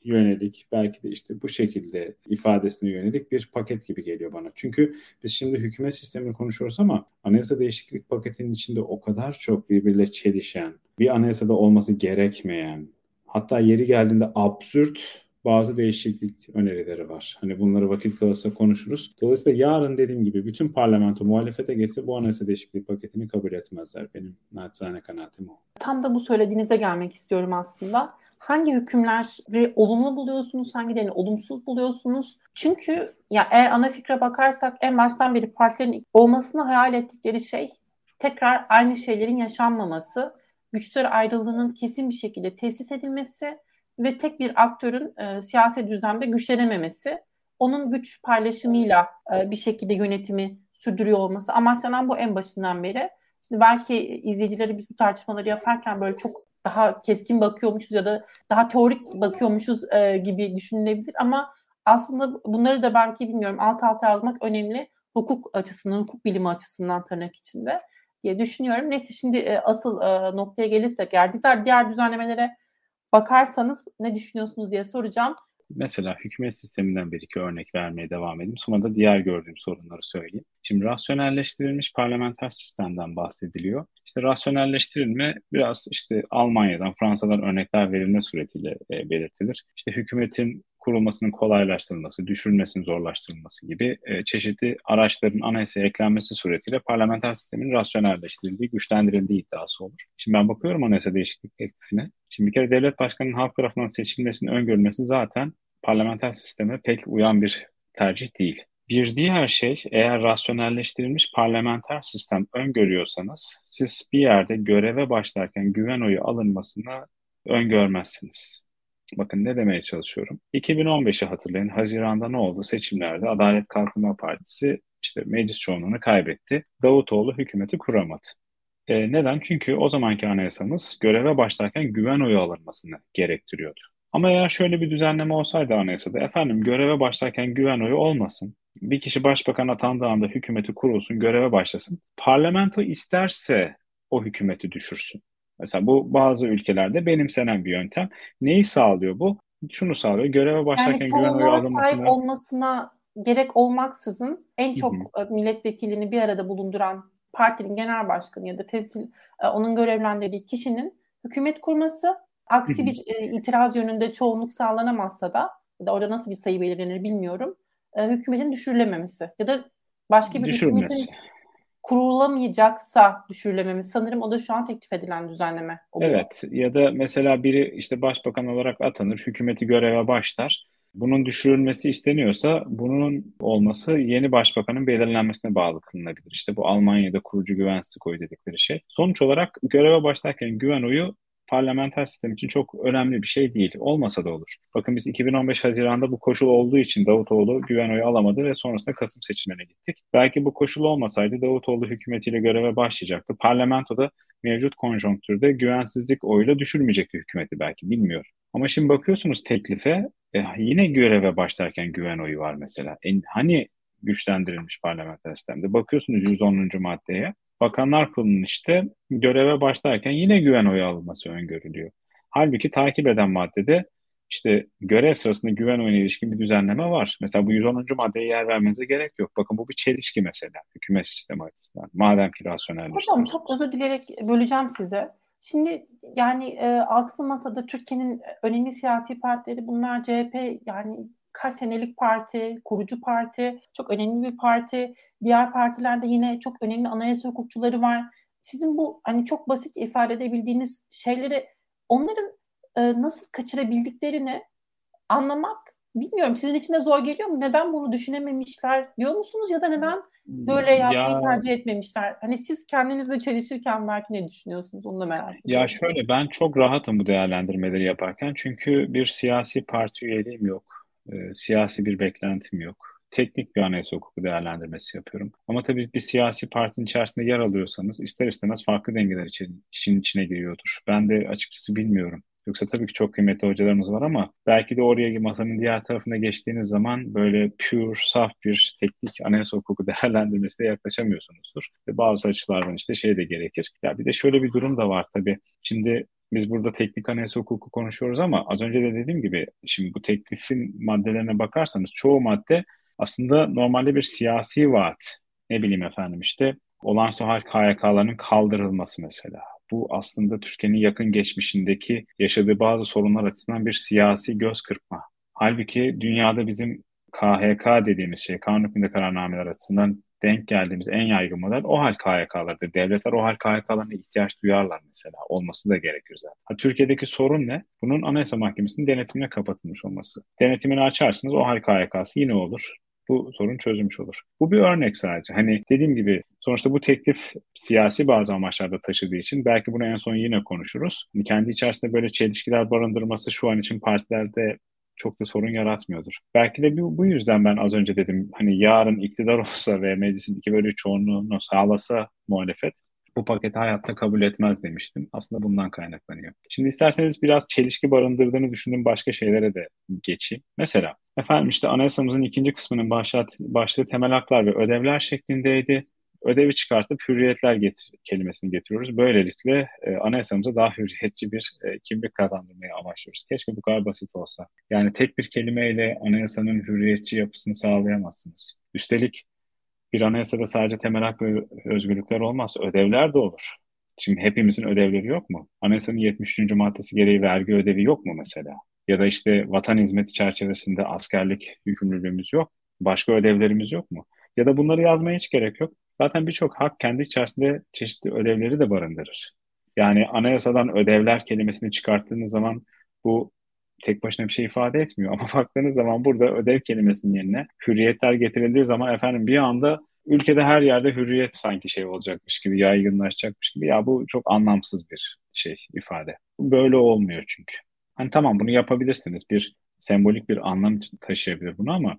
yönelik belki de işte bu şekilde ifadesine yönelik bir paket gibi geliyor bana. Çünkü biz şimdi hükümet sistemini konuşuyoruz ama anayasa değişiklik paketinin içinde o kadar çok birbiriyle çelişen, bir anayasada olması gerekmeyen, hatta yeri geldiğinde absürt bazı değişiklik önerileri var. Hani bunları vakit kalırsa konuşuruz. Dolayısıyla yarın dediğim gibi bütün parlamento muhalefete geçse bu anayasa değişiklik paketini kabul etmezler. Benim naçizane kanaatim o. Tam da bu söylediğinize gelmek istiyorum aslında. Hangi hükümleri olumlu buluyorsunuz, hangilerini olumsuz buluyorsunuz? Çünkü ya eğer ana fikre bakarsak en baştan beri partilerin olmasını hayal ettikleri şey tekrar aynı şeylerin yaşanmaması, güçler ayrılığının kesin bir şekilde tesis edilmesi ve tek bir aktörün e, siyasi düzlemde güçlenememesi, onun güç paylaşımıyla e, bir şekilde yönetimi sürdürüyor olması. Amaçlanan bu en başından beri. Şimdi belki izleyicileri biz bu tartışmaları yaparken böyle çok daha keskin bakıyormuşuz ya da daha teorik bakıyormuşuz e, gibi düşünülebilir ama aslında bunları da belki bilmiyorum alt alta yazmak önemli hukuk açısından, hukuk bilimi açısından tırnak içinde. diye düşünüyorum. Neyse şimdi e, asıl e, noktaya gelirsek eğer diğer, diğer düzenlemelere bakarsanız ne düşünüyorsunuz diye soracağım. Mesela hükümet sisteminden bir iki örnek vermeye devam edeyim. Sonra da diğer gördüğüm sorunları söyleyeyim. Şimdi rasyonelleştirilmiş parlamenter sistemden bahsediliyor. İşte rasyonelleştirilme biraz işte Almanya'dan, Fransa'dan örnekler verilme suretiyle e, belirtilir. İşte hükümetin kurulmasının kolaylaştırılması, düşürülmesinin zorlaştırılması gibi e, çeşitli araçların anayasaya eklenmesi suretiyle parlamenter sistemin rasyonelleştirildiği, güçlendirildiği iddiası olur. Şimdi ben bakıyorum anayasa değişiklik teklifine. Şimdi bir kere devlet başkanının halk tarafından seçilmesinin öngörülmesi zaten parlamenter sisteme pek uyan bir tercih değil. Bir diğer şey eğer rasyonelleştirilmiş parlamenter sistem öngörüyorsanız siz bir yerde göreve başlarken güven oyu alınmasını öngörmezsiniz. Bakın ne demeye çalışıyorum. 2015'i hatırlayın. Haziranda ne oldu? Seçimlerde Adalet Kalkınma Partisi işte meclis çoğunluğunu kaybetti. Davutoğlu hükümeti kuramadı. E, neden? Çünkü o zamanki anayasamız göreve başlarken güven oyu alınmasını gerektiriyordu. Ama eğer şöyle bir düzenleme olsaydı anayasada, efendim göreve başlarken güven oyu olmasın. Bir kişi başbakan atandığı anda hükümeti kurulsun, göreve başlasın. Parlamento isterse o hükümeti düşürsün. Mesela bu bazı ülkelerde benimsenen bir yöntem. Neyi sağlıyor bu? Şunu sağlıyor. Göreve başlarken yani güven oyu alınmasına... sahip olmasına gerek olmaksızın en çok Hı-hı. E, milletvekilini bir arada bulunduran partinin genel başkanı ya da temsil e, onun görevlendirdiği kişinin hükümet kurması aksi bir e, itiraz yönünde çoğunluk sağlanamazsa da ya da orada nasıl bir sayı belirlenir bilmiyorum. E, hükümetin düşürülememesi ya da başka bir hükümetin kurulamayacaksa düşürülememiz. Sanırım o da şu an teklif edilen düzenleme oluyor. Evet ya da mesela biri işte başbakan olarak atanır, hükümeti göreve başlar. Bunun düşürülmesi isteniyorsa bunun olması yeni başbakanın belirlenmesine bağlı kılınabilir. İşte bu Almanya'da kurucu güven oyu dedikleri şey. Sonuç olarak göreve başlarken güven oyu parlamenter sistem için çok önemli bir şey değil. Olmasa da olur. Bakın biz 2015 Haziran'da bu koşul olduğu için Davutoğlu güven oyu alamadı ve sonrasında Kasım seçimlerine gittik. Belki bu koşul olmasaydı Davutoğlu hükümetiyle göreve başlayacaktı. Parlamentoda mevcut konjonktürde güvensizlik oyuyla düşürmeyecekti hükümeti belki bilmiyorum. Ama şimdi bakıyorsunuz teklife e, yine göreve başlarken güven oyu var mesela. E, hani güçlendirilmiş parlamenter sistemde bakıyorsunuz 110. maddeye Bakanlar Kurulu'nun işte göreve başlarken yine güven oyu alınması öngörülüyor. Halbuki takip eden maddede işte görev sırasında güven oyuna ilişkin bir düzenleme var. Mesela bu 110. maddeye yer vermenize gerek yok. Bakın bu bir çelişki mesela hükümet sistemi açısından. Madem ki rasyonelleştirme. Hocam çok özür dileyerek böleceğim size. Şimdi yani e, altılı masada Türkiye'nin önemli siyasi partileri bunlar CHP yani kaç senelik parti, kurucu parti, çok önemli bir parti. Diğer partilerde yine çok önemli anayasa hukukçuları var. Sizin bu hani çok basit ifade edebildiğiniz şeyleri onların e, nasıl kaçırabildiklerini anlamak bilmiyorum. Sizin için de zor geliyor mu? Neden bunu düşünememişler diyor musunuz ya da neden böyle yapmayı ya, tercih etmemişler? Hani siz kendinizle çalışırken belki ne düşünüyorsunuz? Onu da merak ediyorum. Ya şöyle ben çok rahatım bu değerlendirmeleri yaparken. Çünkü bir siyasi parti üyeliğim yok e, siyasi bir beklentim yok. Teknik bir anayasa hukuku değerlendirmesi yapıyorum. Ama tabii bir siyasi partinin içerisinde yer alıyorsanız ister istemez farklı dengeler için, için içine giriyordur. Ben de açıkçası bilmiyorum. Yoksa tabii ki çok kıymetli hocalarımız var ama belki de oraya masanın diğer tarafına geçtiğiniz zaman böyle pure, saf bir teknik anayasa hukuku değerlendirmesine yaklaşamıyorsunuzdur. Ve bazı açılardan işte şey de gerekir. Ya bir de şöyle bir durum da var tabii. Şimdi biz burada teknik anayasa hukuku konuşuyoruz ama az önce de dediğim gibi şimdi bu teklifin maddelerine bakarsanız çoğu madde aslında normalde bir siyasi vaat. Ne bileyim efendim işte olağanüstü hal KYK'ların kaldırılması mesela. Bu aslında Türkiye'nin yakın geçmişindeki yaşadığı bazı sorunlar açısından bir siyasi göz kırpma. Halbuki dünyada bizim KHK dediğimiz şey, kanun hükmünde kararnameler açısından denk geldiğimiz en yaygın model o hal KHK'larıdır. Devletler o hal KHK'larına ihtiyaç duyarlar mesela. Olması da gerekir zaten. Ha, Türkiye'deki sorun ne? Bunun Anayasa Mahkemesi'nin denetimine kapatılmış olması. Denetimini açarsınız o hal KHK'sı yine olur. Bu sorun çözülmüş olur. Bu bir örnek sadece. Hani dediğim gibi sonuçta bu teklif siyasi bazı amaçlarda taşıdığı için belki bunu en son yine konuşuruz. Hani kendi içerisinde böyle çelişkiler barındırması şu an için partilerde çok da sorun yaratmıyordur. Belki de bu, bu yüzden ben az önce dedim hani yarın iktidar olsa ve meclisin iki bölü çoğunluğunu sağlasa muhalefet bu paketi hayatta kabul etmez demiştim. Aslında bundan kaynaklanıyor. Şimdi isterseniz biraz çelişki barındırdığını düşündüğüm başka şeylere de geçeyim. Mesela efendim işte anayasamızın ikinci kısmının başlat, başlığı temel haklar ve ödevler şeklindeydi. Ödevi çıkartıp hürriyetler getir kelimesini getiriyoruz. Böylelikle e, anayasamıza daha hürriyetçi bir e, kimlik kazandırmaya amaçlıyoruz. Keşke bu kadar basit olsa. Yani tek bir kelimeyle anayasanın hürriyetçi yapısını sağlayamazsınız. Üstelik bir anayasada sadece temel hak ve özgürlükler olmaz. Ödevler de olur. Şimdi hepimizin ödevleri yok mu? Anayasanın 73. maddesi gereği vergi ödevi yok mu mesela? Ya da işte vatan hizmeti çerçevesinde askerlik yükümlülüğümüz yok. Başka ödevlerimiz yok mu? Ya da bunları yazmaya hiç gerek yok. Zaten birçok hak kendi içerisinde çeşitli ödevleri de barındırır. Yani anayasadan ödevler kelimesini çıkarttığınız zaman bu tek başına bir şey ifade etmiyor. Ama baktığınız zaman burada ödev kelimesinin yerine hürriyetler getirildiği zaman efendim bir anda ülkede her yerde hürriyet sanki şey olacakmış gibi, yaygınlaşacakmış gibi. Ya bu çok anlamsız bir şey ifade. Böyle olmuyor çünkü. Hani tamam bunu yapabilirsiniz. Bir sembolik bir anlam taşıyabilir bunu ama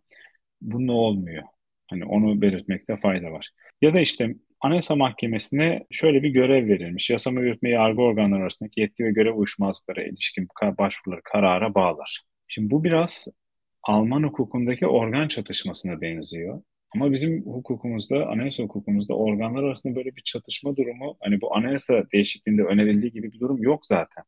bunun olmuyor. Hani onu belirtmekte fayda var. Ya da işte Anayasa Mahkemesi'ne şöyle bir görev verilmiş. Yasama yürütme yargı organları arasındaki yetki ve görev uyuşmazlıklara ilişkin başvuruları karara bağlar. Şimdi bu biraz Alman hukukundaki organ çatışmasına benziyor. Ama bizim hukukumuzda, anayasa hukukumuzda organlar arasında böyle bir çatışma durumu, hani bu anayasa değişikliğinde önerildiği gibi bir durum yok zaten.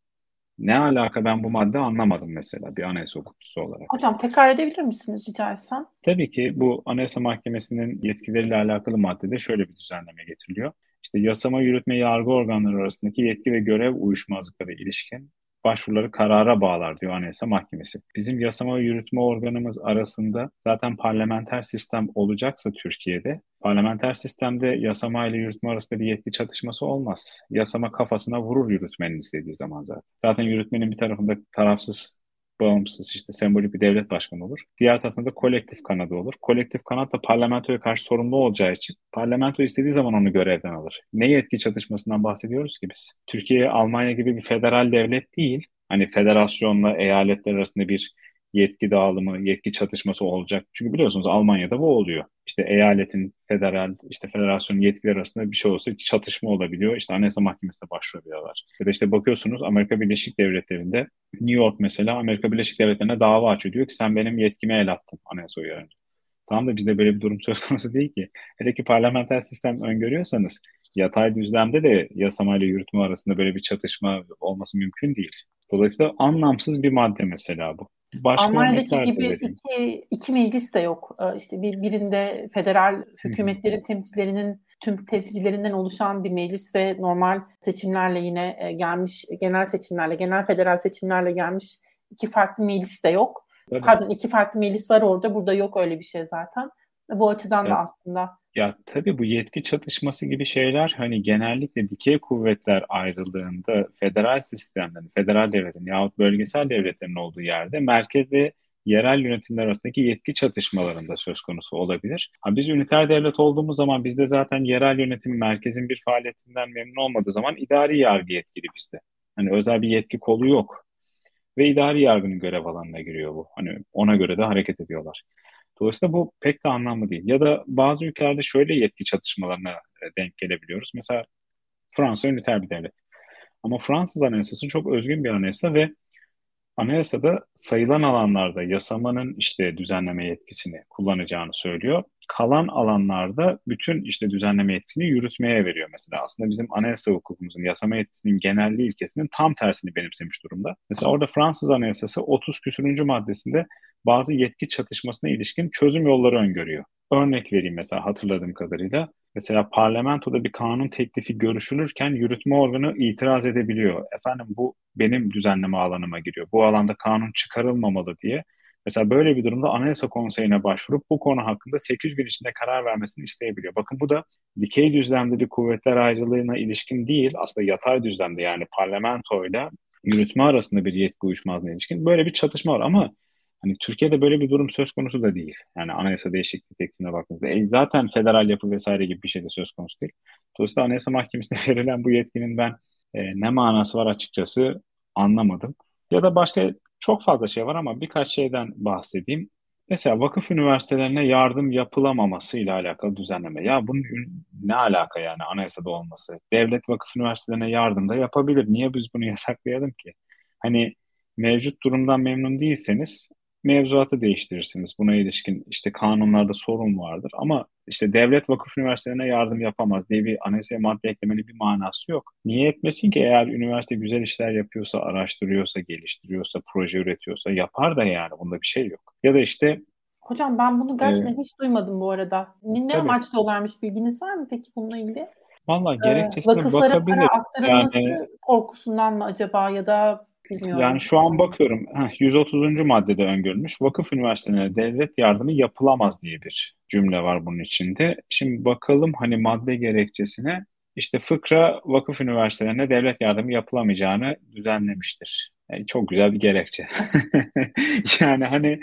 Ne alaka ben bu madde anlamadım mesela bir anayasa hukukçusu olarak. Hocam tekrar edebilir misiniz rica etsem? Tabii ki bu Anayasa Mahkemesi'nin yetkileriyle alakalı maddede şöyle bir düzenleme getiriliyor. İşte yasama, yürütme, yargı organları arasındaki yetki ve görev uyuşmazlıkları ilişkin başvuruları karara bağlar diyor Anayasa Mahkemesi. Bizim yasama ve yürütme organımız arasında zaten parlamenter sistem olacaksa Türkiye'de parlamenter sistemde yasama ile yürütme arasında bir yetki çatışması olmaz. Yasama kafasına vurur yürütmenin istediği zaman zaten. Zaten yürütmenin bir tarafında tarafsız bağımsız işte sembolik bir devlet başkanı olur. Diğer tarafında da kolektif kanadı olur. Kolektif kanat da parlamentoya karşı sorumlu olacağı için parlamento istediği zaman onu görevden alır. Ne yetki çatışmasından bahsediyoruz ki biz? Türkiye Almanya gibi bir federal devlet değil. Hani federasyonla eyaletler arasında bir yetki dağılımı, yetki çatışması olacak. Çünkü biliyorsunuz Almanya'da bu oluyor. İşte eyaletin, federal, işte federasyonun yetkileri arasında bir şey olsa çatışma olabiliyor. İşte Anayasa Mahkemesi'ne başvuruyorlar. Ya da işte bakıyorsunuz Amerika Birleşik Devletleri'nde New York mesela Amerika Birleşik Devletleri'ne dava açıyor. Diyor ki sen benim yetkime el attın anayasa uyarınca. Tamam da bizde böyle bir durum söz konusu değil ki. Hele ki parlamenter sistem öngörüyorsanız yatay düzlemde de yasamayla yürütme arasında böyle bir çatışma olması mümkün değil. Dolayısıyla anlamsız bir madde mesela bu. Başka Almanya'daki gibi iki, iki meclis de yok. Ee, işte bir, birinde federal hükümetlerin temsilcilerinin tüm temsilcilerinden oluşan bir meclis ve normal seçimlerle yine e, gelmiş genel seçimlerle, genel federal seçimlerle gelmiş iki farklı meclis de yok. Tabii. Pardon iki farklı meclis var orada. Burada yok öyle bir şey zaten. Bu açıdan da aslında ya tabii bu yetki çatışması gibi şeyler hani genellikle dikey kuvvetler ayrıldığında federal sistemlerin, federal devletin yahut bölgesel devletlerin olduğu yerde merkezde yerel yönetimler arasındaki yetki çatışmalarında söz konusu olabilir. Ha, biz üniter devlet olduğumuz zaman bizde zaten yerel yönetim merkezin bir faaliyetinden memnun olmadığı zaman idari yargı yetkili bizde. Hani özel bir yetki kolu yok. Ve idari yargının görev alanına giriyor bu. Hani ona göre de hareket ediyorlar. Dolayısıyla bu pek de anlamlı değil. Ya da bazı ülkelerde şöyle yetki çatışmalarına e, denk gelebiliyoruz. Mesela Fransa üniter bir devlet. Ama Fransız anayasası çok özgün bir anayasa ve anayasada sayılan alanlarda yasamanın işte düzenleme yetkisini kullanacağını söylüyor. Kalan alanlarda bütün işte düzenleme yetkisini yürütmeye veriyor mesela. Aslında bizim anayasa hukukumuzun yasama yetkisinin genelliği ilkesinin tam tersini benimsemiş durumda. Mesela orada Fransız anayasası 30 küsürüncü maddesinde bazı yetki çatışmasına ilişkin çözüm yolları öngörüyor. Örnek vereyim mesela hatırladığım kadarıyla. Mesela parlamentoda bir kanun teklifi görüşülürken yürütme organı itiraz edebiliyor. Efendim bu benim düzenleme alanıma giriyor. Bu alanda kanun çıkarılmamalı diye. Mesela böyle bir durumda Anayasa Konseyi'ne başvurup bu konu hakkında 8 gün içinde karar vermesini isteyebiliyor. Bakın bu da dikey düzlemde bir kuvvetler ayrılığına ilişkin değil, aslında yatay düzlemde yani parlamentoyla yürütme arasında bir yetki uyuşmazlığına ilişkin böyle bir çatışma var ama Hani Türkiye'de böyle bir durum söz konusu da değil. Yani anayasa değişikliği teklifine baktığınızda. E, zaten federal yapı vesaire gibi bir şey de söz konusu değil. Dolayısıyla Anayasa Mahkemesi'ne verilen bu yetkinin ben e, ne manası var açıkçası anlamadım. Ya da başka çok fazla şey var ama birkaç şeyden bahsedeyim. Mesela vakıf üniversitelerine yardım yapılamaması ile alakalı düzenleme. Ya bunun ne alaka yani anayasada olması? Devlet vakıf üniversitelerine yardım da yapabilir. Niye biz bunu yasaklayalım ki? Hani mevcut durumdan memnun değilseniz mevzuatı değiştirirsiniz. Buna ilişkin işte kanunlarda sorun vardır. Ama işte devlet vakıf üniversitelerine yardım yapamaz diye bir anayasaya madde eklemenin bir manası yok. Niye etmesin ki eğer üniversite güzel işler yapıyorsa, araştırıyorsa, geliştiriyorsa, proje üretiyorsa yapar da yani bunda bir şey yok. Ya da işte Hocam ben bunu gerçekten ee, hiç duymadım bu arada. Ne tabii. amaçlı olarmış bilginiz var mı peki bununla ilgili? Valla gerekçesine ee, bakabilir. para aktarılması yani, korkusundan mı acaba ya da bilmiyorum. Yani şu an bakıyorum heh, 130. maddede öngörülmüş vakıf üniversitelerine devlet yardımı yapılamaz diye bir cümle var bunun içinde. Şimdi bakalım hani madde gerekçesine işte fıkra vakıf üniversitelerine devlet yardımı yapılamayacağını düzenlemiştir. Yani çok güzel bir gerekçe. yani hani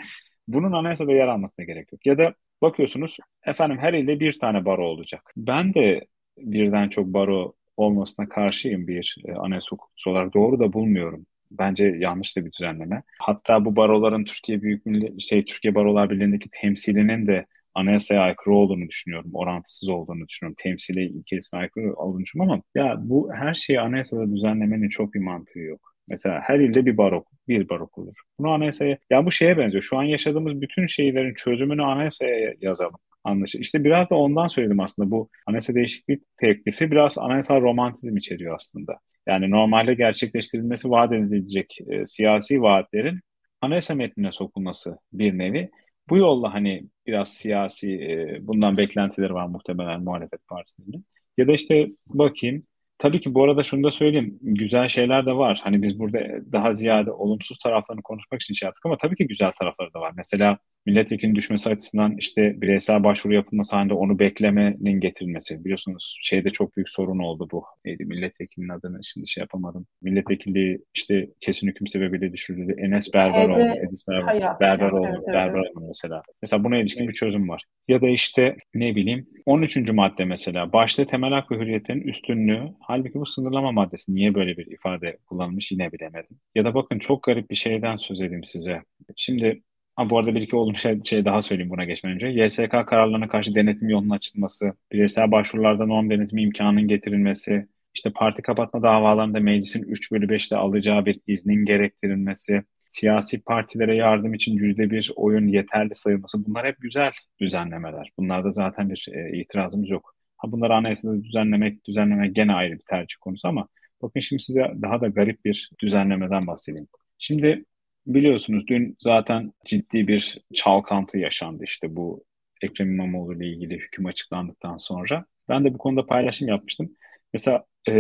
bunun anayasada yer almasına gerek yok. Ya da bakıyorsunuz efendim her ilde bir tane baro olacak. Ben de birden çok baro olmasına karşıyım bir e, anayasa hukukçusu olarak. Doğru da bulmuyorum. Bence yanlış da bir düzenleme. Hatta bu baroların Türkiye Büyük Milli, şey Türkiye Barolar Birliği'ndeki temsilinin de anayasaya aykırı olduğunu düşünüyorum. Orantısız olduğunu düşünüyorum. Temsili ilkesine aykırı olduğunu düşünüyorum ama ya bu her şeyi anayasada düzenlemenin çok bir mantığı yok. Mesela her ilde bir barok, bir barok olur. Bunu anayasaya, ya bu şeye benziyor. Şu an yaşadığımız bütün şeylerin çözümünü anayasaya yazalım. Anlaşılır. İşte biraz da ondan söyledim aslında. Bu anayasa değişiklik teklifi biraz anayasal romantizm içeriyor aslında. Yani normalde gerçekleştirilmesi vaat edilecek e, siyasi vaatlerin anayasa metnine sokulması bir nevi. Bu yolla hani biraz siyasi e, bundan beklentileri var muhtemelen muhalefet partilerinin. Ya da işte bakayım Tabii ki bu arada şunu da söyleyeyim. Güzel şeyler de var. Hani biz burada daha ziyade olumsuz taraflarını konuşmak için şey yaptık ama tabii ki güzel tarafları da var. Mesela milletvekilinin düşmesi açısından işte bireysel başvuru yapılması halinde onu beklemenin getirilmesi. Biliyorsunuz şeyde çok büyük sorun oldu bu. Neydi milletvekilinin adını şimdi şey yapamadım. Milletvekilliği işte kesin hüküm sebebiyle düşürüldü. Enes Berber oldu. Enes Berber, Berber oldu. Evet, evet. Berber oldu mesela. Mesela buna ilişkin bir çözüm var. Ya da işte ne bileyim 13. madde mesela başta temel hak ve hürriyetlerin üstünlüğü halbuki bu sınırlama maddesi niye böyle bir ifade kullanılmış yine bilemedim. Ya da bakın çok garip bir şeyden söz edeyim size. Şimdi Ha, bu arada bir iki olumlu şey, şey daha söyleyeyim buna geçmeden önce. YSK kararlarına karşı denetim yolunun açılması, bireysel başvurularda norm denetimi imkanının getirilmesi, işte parti kapatma davalarında meclisin 3 bölü 5'te alacağı bir iznin gerektirilmesi, siyasi partilere yardım için yüzde bir oyun yeterli sayılması bunlar hep güzel düzenlemeler. Bunlarda zaten bir e, itirazımız yok. Ha bunları anayasada düzenlemek, düzenlemek gene ayrı bir tercih konusu ama bakın şimdi size daha da garip bir düzenlemeden bahsedeyim. Şimdi biliyorsunuz dün zaten ciddi bir çalkantı yaşandı işte bu Ekrem İmamoğlu ile ilgili hüküm açıklandıktan sonra. Ben de bu konuda paylaşım yapmıştım. Mesela e,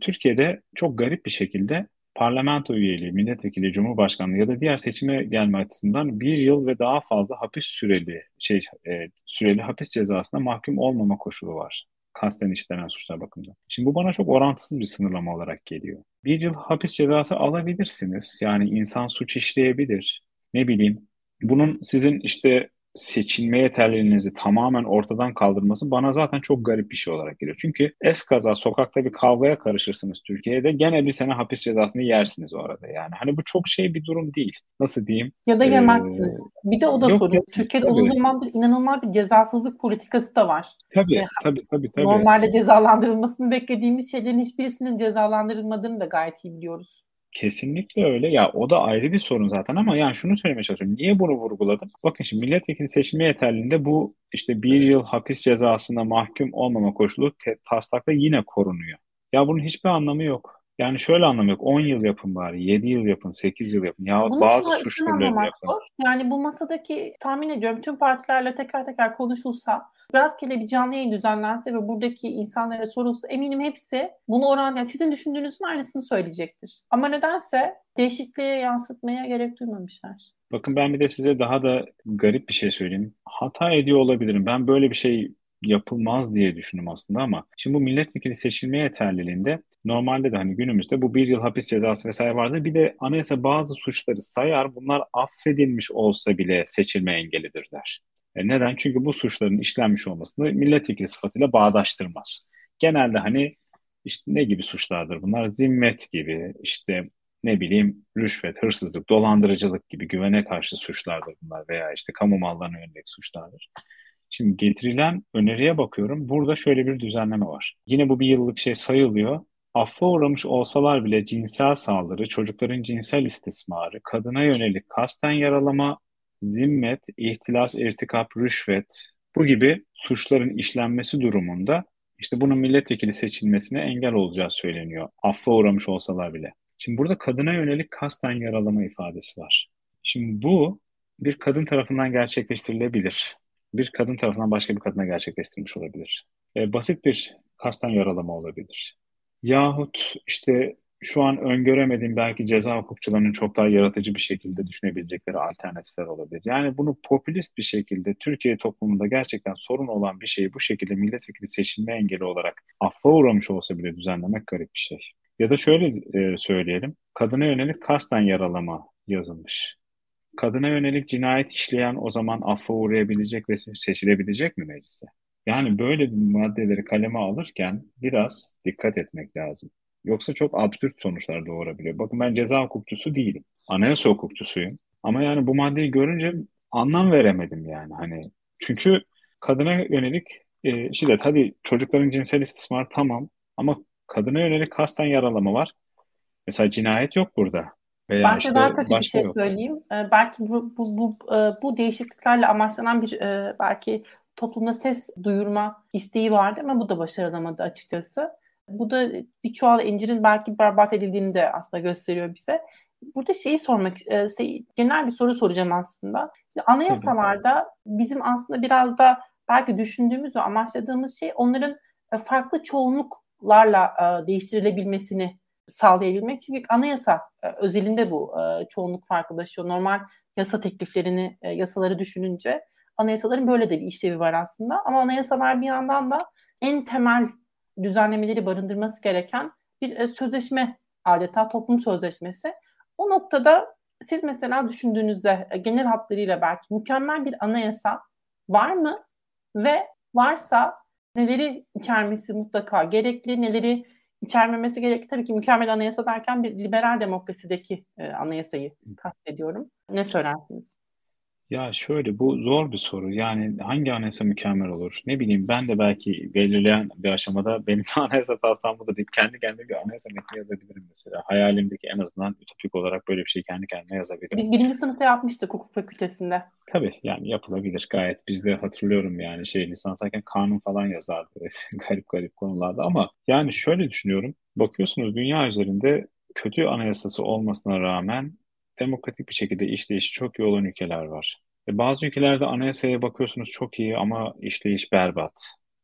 Türkiye'de çok garip bir şekilde parlamento üyeliği, milletvekili, cumhurbaşkanlığı ya da diğer seçime gelme açısından bir yıl ve daha fazla hapis süreli şey e, süreli hapis cezasına mahkum olmama koşulu var. Kasten işlenen suçlar bakımından. Şimdi bu bana çok orantısız bir sınırlama olarak geliyor. Bir yıl hapis cezası alabilirsiniz. Yani insan suç işleyebilir. Ne bileyim. Bunun sizin işte seçilme yeterliliğinizi tamamen ortadan kaldırması bana zaten çok garip bir şey olarak geliyor. Çünkü eskaza sokakta bir kavgaya karışırsınız Türkiye'de gene bir sene hapis cezasını yersiniz o arada yani. Hani bu çok şey bir durum değil. Nasıl diyeyim? Ya da yemezsiniz. Ee, bir de o da sorun. Türkiye'de tabii. uzun zamandır inanılmaz bir cezasızlık politikası da var. Tabii, ee, tabii, tabii, tabii. Normalde cezalandırılmasını beklediğimiz şeylerin hiçbirisinin cezalandırılmadığını da gayet iyi biliyoruz. Kesinlikle öyle. Ya o da ayrı bir sorun zaten ama yani şunu söylemeye çalışıyorum. Niye bunu vurguladım? Bakın şimdi milletvekili seçilme yeterliğinde bu işte bir yıl hapis cezasına mahkum olmama koşulu taslakta yine korunuyor. Ya bunun hiçbir anlamı yok. Yani şöyle anlamı yok. 10 yıl yapın bari, 7 yıl yapın, 8 yıl yapın. Ya bazı suç türleri yapın. Zor. Yani bu masadaki tahmin ediyorum tüm partilerle teker teker konuşulsa rastgele bir canlı yayın düzenlense ve buradaki insanlara sorulsa eminim hepsi bunu oran yani sizin düşündüğünüzün aynısını söyleyecektir. Ama nedense değişikliğe yansıtmaya gerek duymamışlar. Bakın ben bir de size daha da garip bir şey söyleyeyim. Hata ediyor olabilirim. Ben böyle bir şey yapılmaz diye düşündüm aslında ama şimdi bu milletvekili seçilme yeterliliğinde normalde de hani günümüzde bu bir yıl hapis cezası vesaire vardı. Bir de anayasa bazı suçları sayar bunlar affedilmiş olsa bile seçilme engelidir der. E neden? Çünkü bu suçların işlenmiş olmasını milletvekili sıfatıyla bağdaştırmaz. Genelde hani işte ne gibi suçlardır bunlar? Zimmet gibi, işte ne bileyim rüşvet, hırsızlık, dolandırıcılık gibi güvene karşı suçlardır bunlar veya işte kamu mallarına yönelik suçlardır. Şimdi getirilen öneriye bakıyorum. Burada şöyle bir düzenleme var. Yine bu bir yıllık şey sayılıyor. Affa uğramış olsalar bile cinsel saldırı, çocukların cinsel istismarı, kadına yönelik kasten yaralama zimmet, ihtilas, irtikap, rüşvet bu gibi suçların işlenmesi durumunda işte bunun milletvekili seçilmesine engel olacağı söyleniyor. Affa uğramış olsalar bile. Şimdi burada kadına yönelik kasten yaralama ifadesi var. Şimdi bu bir kadın tarafından gerçekleştirilebilir. Bir kadın tarafından başka bir kadına gerçekleştirilmiş olabilir. E, basit bir kasten yaralama olabilir. Yahut işte şu an öngöremediğim belki ceza hukukçularının çok daha yaratıcı bir şekilde düşünebilecekleri alternatifler olabilir. Yani bunu popülist bir şekilde Türkiye toplumunda gerçekten sorun olan bir şeyi bu şekilde milletvekili seçilme engeli olarak affa uğramış olsa bile düzenlemek garip bir şey. Ya da şöyle e, söyleyelim, kadına yönelik kasten yaralama yazılmış. Kadına yönelik cinayet işleyen o zaman affa uğrayabilecek ve seçilebilecek mi meclise? Yani böyle maddeleri kaleme alırken biraz dikkat etmek lazım. Yoksa çok absürt sonuçlar doğurabiliyor. Bakın ben ceza hukukçusu değilim. Anayasa hukukçusuyum. Ama yani bu maddeyi görünce anlam veremedim yani. Hani çünkü kadına yönelik e, şiddet. Hadi çocukların cinsel istismar tamam ama kadına yönelik kasten yaralama var. Mesela cinayet yok burada. Veya ben işte daha kötü bir şey yok. söyleyeyim. Ee, belki bu, bu, bu, e, bu değişikliklerle amaçlanan bir e, belki toplumda ses duyurma isteği vardı ama bu da başarılamadı açıkçası. Bu da bir çuval incirin belki berbat edildiğini de aslında gösteriyor bize. Burada şeyi sormak, e, şey, genel bir soru soracağım aslında. Şimdi anayasalarda bizim aslında biraz da belki düşündüğümüz ve amaçladığımız şey onların e, farklı çoğunluklarla e, değiştirilebilmesini sağlayabilmek. Çünkü anayasa özelinde bu çoğunluk farklılaşıyor. Normal yasa tekliflerini, yasaları düşününce anayasaların böyle de bir işlevi var aslında. Ama anayasalar bir yandan da en temel düzenlemeleri barındırması gereken bir e, sözleşme adeta toplum sözleşmesi. O noktada siz mesela düşündüğünüzde e, genel hatlarıyla belki mükemmel bir anayasa var mı? Ve varsa neleri içermesi mutlaka gerekli, neleri içermemesi gerekli. Tabii ki mükemmel anayasa derken bir liberal demokrasideki e, anayasayı kastediyorum. Ne söylersiniz? Ya şöyle bu zor bir soru. Yani hangi anayasa mükemmel olur? Ne bileyim ben de belki belirleyen bir aşamada benim anayasa taslağım budur deyip kendi kendime bir anayasa metni yazabilirim mesela. Hayalimdeki en azından ütopik olarak böyle bir şey kendi kendime yazabilirim. Biz birinci sınıfta yapmıştık hukuk fakültesinde. Tabii yani yapılabilir gayet. Biz de hatırlıyorum yani şey lisanstayken kanun falan yazardı garip garip konularda ama yani şöyle düşünüyorum. Bakıyorsunuz dünya üzerinde kötü anayasası olmasına rağmen demokratik bir şekilde işleyişi çok iyi olan ülkeler var. E bazı ülkelerde anayasaya bakıyorsunuz çok iyi ama işleyiş berbat.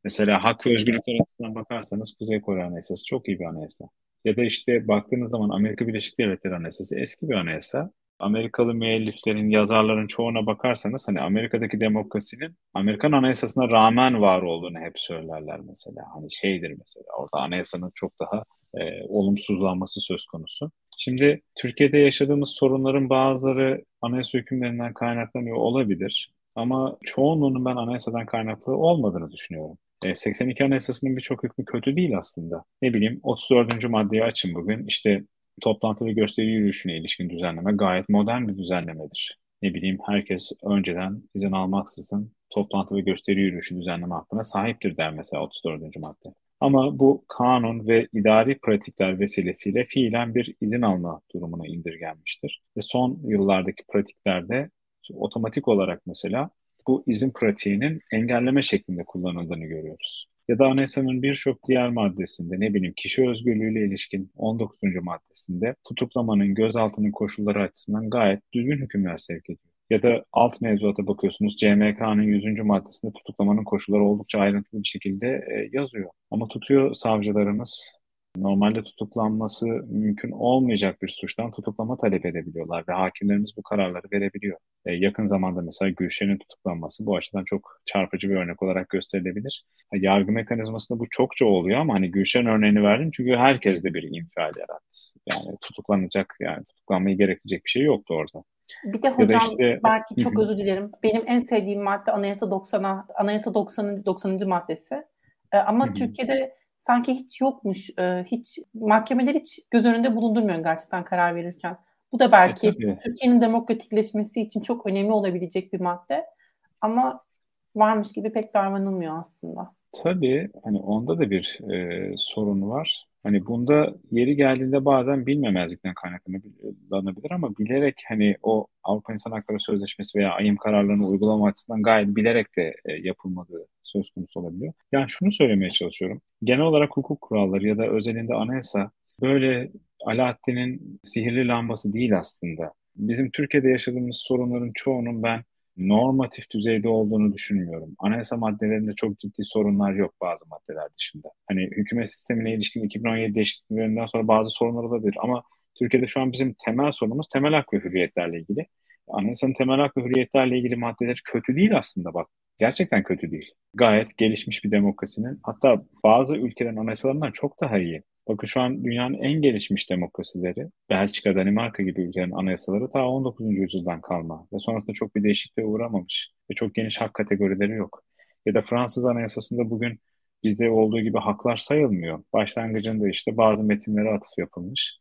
Mesela hak ve özgürlükler açısından bakarsanız Kuzey Kore Anayasası çok iyi bir anayasa. Ya da işte baktığınız zaman Amerika Birleşik Devletleri Anayasası eski bir anayasa. Amerikalı müelliflerin, yazarların çoğuna bakarsanız hani Amerika'daki demokrasinin Amerikan Anayasasına rağmen var olduğunu hep söylerler mesela. Hani şeydir mesela orada anayasanın çok daha e, olumsuzlanması söz konusu. Şimdi Türkiye'de yaşadığımız sorunların bazıları anayasa hükümlerinden kaynaklanıyor olabilir. Ama çoğunluğunun ben anayasadan kaynaklı olmadığını düşünüyorum. E, 82 Anayasası'nın birçok hükmü kötü değil aslında. Ne bileyim 34. maddeyi açın bugün. İşte toplantı ve gösteri yürüyüşüne ilişkin düzenleme gayet modern bir düzenlemedir. Ne bileyim herkes önceden izin almaksızın toplantı ve gösteri yürüyüşü düzenleme hakkına sahiptir der mesela 34. madde. Ama bu kanun ve idari pratikler vesilesiyle fiilen bir izin alma durumuna indirgenmiştir. Ve son yıllardaki pratiklerde otomatik olarak mesela bu izin pratiğinin engelleme şeklinde kullanıldığını görüyoruz. Ya da anayasanın birçok diğer maddesinde ne bileyim kişi özgürlüğüyle ilişkin 19. maddesinde tutuklamanın gözaltının koşulları açısından gayet düzgün hükümler sevk ediyor. Ya da alt mevzuata bakıyorsunuz CMK'nın 100. maddesinde tutuklamanın koşulları oldukça ayrıntılı bir şekilde e, yazıyor. Ama tutuyor savcılarımız normalde tutuklanması mümkün olmayacak bir suçtan tutuklama talep edebiliyorlar ve hakimlerimiz bu kararları verebiliyor. E, yakın zamanda mesela Gülşen'in tutuklanması bu açıdan çok çarpıcı bir örnek olarak gösterilebilir. E, yargı mekanizmasında bu çokça oluyor ama hani Gülşen örneğini verdim çünkü herkes de bir infial yarattı. Yani tutuklanacak yani tutuklanmayı gerektirecek bir şey yoktu orada. Bir de hocam işte, belki çok özür dilerim. Benim en sevdiğim madde Anayasa 90'a Anayasa 90. 90. maddesi. Ee, ama Türkiye'de sanki hiç yokmuş. E, hiç mahkemeler hiç göz önünde bulundurmuyor gerçekten karar verirken. Bu da belki e, Türkiye'nin demokratikleşmesi için çok önemli olabilecek bir madde. Ama varmış gibi pek davranılmıyor aslında. Tabii hani onda da bir e, sorun var. Hani bunda yeri geldiğinde bazen bilmemezlikten kaynaklanabilir ama bilerek hani o Avrupa İnsan Hakları Sözleşmesi veya ayım kararlarını uygulama açısından gayet bilerek de e, yapılmadığı söz konusu olabiliyor. Yani şunu söylemeye çalışıyorum. Genel olarak hukuk kuralları ya da özelinde anayasa böyle Alaaddin'in sihirli lambası değil aslında. Bizim Türkiye'de yaşadığımız sorunların çoğunun ben normatif düzeyde olduğunu düşünmüyorum. Anayasa maddelerinde çok ciddi sorunlar yok bazı maddeler dışında. Hani hükümet sistemine ilişkin 2017 değişikliklerinden sonra bazı sorunlar olabilir ama Türkiye'de şu an bizim temel sorunumuz temel hak ve hürriyetlerle ilgili. Anayasanın temel hak ve hürriyetlerle ilgili maddeler kötü değil aslında bak. Gerçekten kötü değil. Gayet gelişmiş bir demokrasinin hatta bazı ülkelerin anayasalarından çok daha iyi. Bakın şu an dünyanın en gelişmiş demokrasileri, Belçika, Danimarka gibi ülkelerin anayasaları ta 19. yüzyıldan kalma ve sonrasında çok bir değişikliğe uğramamış ve çok geniş hak kategorileri yok. Ya da Fransız anayasasında bugün bizde olduğu gibi haklar sayılmıyor. Başlangıcında işte bazı metinlere atıf yapılmış.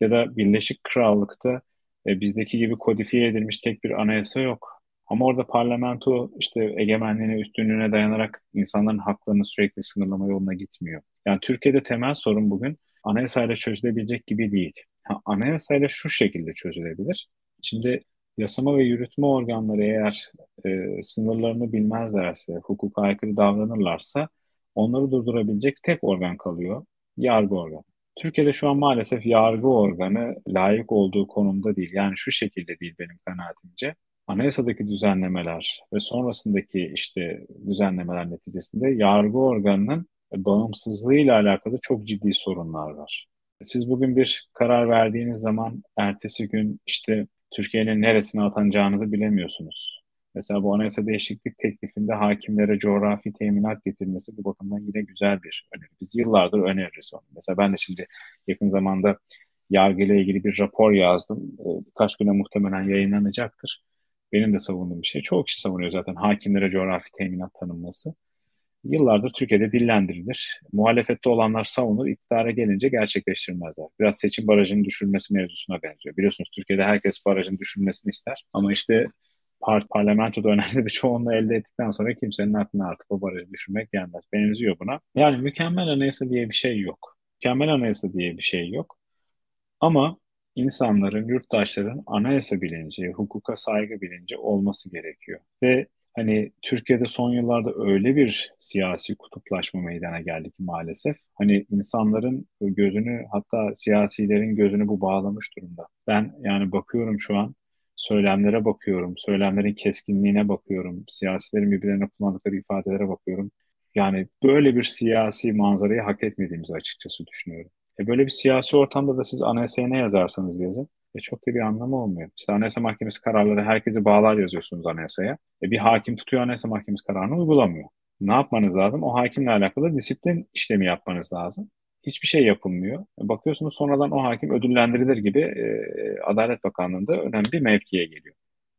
Ya da Birleşik Krallık'ta e, bizdeki gibi kodifiye edilmiş tek bir anayasa yok. Ama orada parlamento işte egemenliğine, üstünlüğüne dayanarak insanların haklarını sürekli sınırlama yoluna gitmiyor. Yani Türkiye'de temel sorun bugün anayasayla çözülebilecek gibi değil. Ha, anayasayla şu şekilde çözülebilir. Şimdi yasama ve yürütme organları eğer e, sınırlarını bilmezlerse, hukuka aykırı davranırlarsa onları durdurabilecek tek organ kalıyor. Yargı organı. Türkiye'de şu an maalesef yargı organı layık olduğu konumda değil. Yani şu şekilde değil benim kanaatimce. Anayasadaki düzenlemeler ve sonrasındaki işte düzenlemeler neticesinde yargı organının bağımsızlığıyla alakalı çok ciddi sorunlar var. Siz bugün bir karar verdiğiniz zaman ertesi gün işte Türkiye'nin neresine atanacağınızı bilemiyorsunuz. Mesela bu anayasa değişiklik teklifinde hakimlere coğrafi teminat getirmesi bu bakımdan yine güzel bir öneri. Biz yıllardır öneririz onu. Mesela ben de şimdi yakın zamanda yargıyla ilgili bir rapor yazdım. Ee, birkaç güne muhtemelen yayınlanacaktır. Benim de savunduğum bir şey. Çoğu kişi savunuyor zaten hakimlere coğrafi teminat tanınması yıllardır Türkiye'de dillendirilir. Muhalefette olanlar savunur, iktidara gelince gerçekleştirmezler. Biraz seçim barajının düşürülmesi mevzusuna benziyor. Biliyorsunuz Türkiye'de herkes barajın düşürülmesini ister. Ama işte par parlamentoda önemli bir çoğunluğu elde ettikten sonra kimsenin aklına artık o barajı düşürmek gelmez. Benziyor buna. Yani mükemmel anayasa diye bir şey yok. Mükemmel anayasa diye bir şey yok. Ama insanların, yurttaşların anayasa bilinci, hukuka saygı bilinci olması gerekiyor. Ve Hani Türkiye'de son yıllarda öyle bir siyasi kutuplaşma meydana geldi ki maalesef. Hani insanların gözünü hatta siyasilerin gözünü bu bağlamış durumda. Ben yani bakıyorum şu an söylemlere bakıyorum, söylemlerin keskinliğine bakıyorum, siyasilerin birbirlerine kullandıkları ifadelere bakıyorum. Yani böyle bir siyasi manzarayı hak etmediğimizi açıkçası düşünüyorum. E böyle bir siyasi ortamda da siz anayasaya ne yazarsanız yazın, e çok da bir anlamı olmuyor. İşte Anayasa Mahkemesi kararları herkesi bağlar yazıyorsunuz anayasaya. E bir hakim tutuyor Anayasa Mahkemesi kararını uygulamıyor. Ne yapmanız lazım? O hakimle alakalı disiplin işlemi yapmanız lazım. Hiçbir şey yapılmıyor. E bakıyorsunuz sonradan o hakim ödüllendirilir gibi e, Adalet Bakanlığı'nda önemli bir mevkiye geliyor.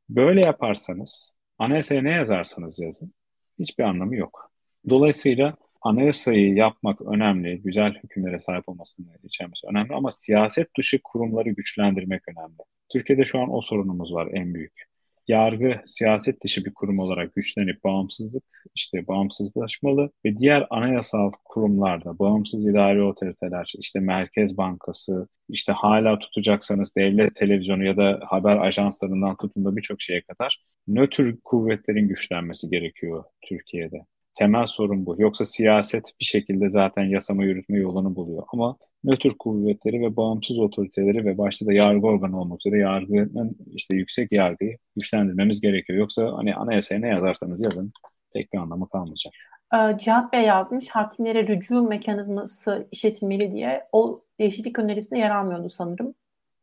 Böyle yaparsanız anayasaya ne yazarsanız yazın hiçbir anlamı yok. Dolayısıyla anayasayı yapmak önemli, güzel hükümlere sahip olmasını içermesi önemli ama siyaset dışı kurumları güçlendirmek önemli. Türkiye'de şu an o sorunumuz var en büyük. Yargı siyaset dışı bir kurum olarak güçlenip bağımsızlık işte bağımsızlaşmalı ve diğer anayasal kurumlarda bağımsız idari otoriteler işte Merkez Bankası işte hala tutacaksanız devlet televizyonu ya da haber ajanslarından tutun da birçok şeye kadar nötr kuvvetlerin güçlenmesi gerekiyor Türkiye'de. Temel sorun bu. Yoksa siyaset bir şekilde zaten yasama yürütme yolunu buluyor. Ama nötr kuvvetleri ve bağımsız otoriteleri ve başta da yargı organı olmak üzere yargının işte yüksek yargıyı güçlendirmemiz gerekiyor. Yoksa hani anayasaya ne yazarsanız yazın pek bir anlamı kalmayacak. Ee, Cihat Bey yazmış hakimlere rücu mekanizması işletilmeli diye o değişiklik önerisinde yer almıyordu sanırım.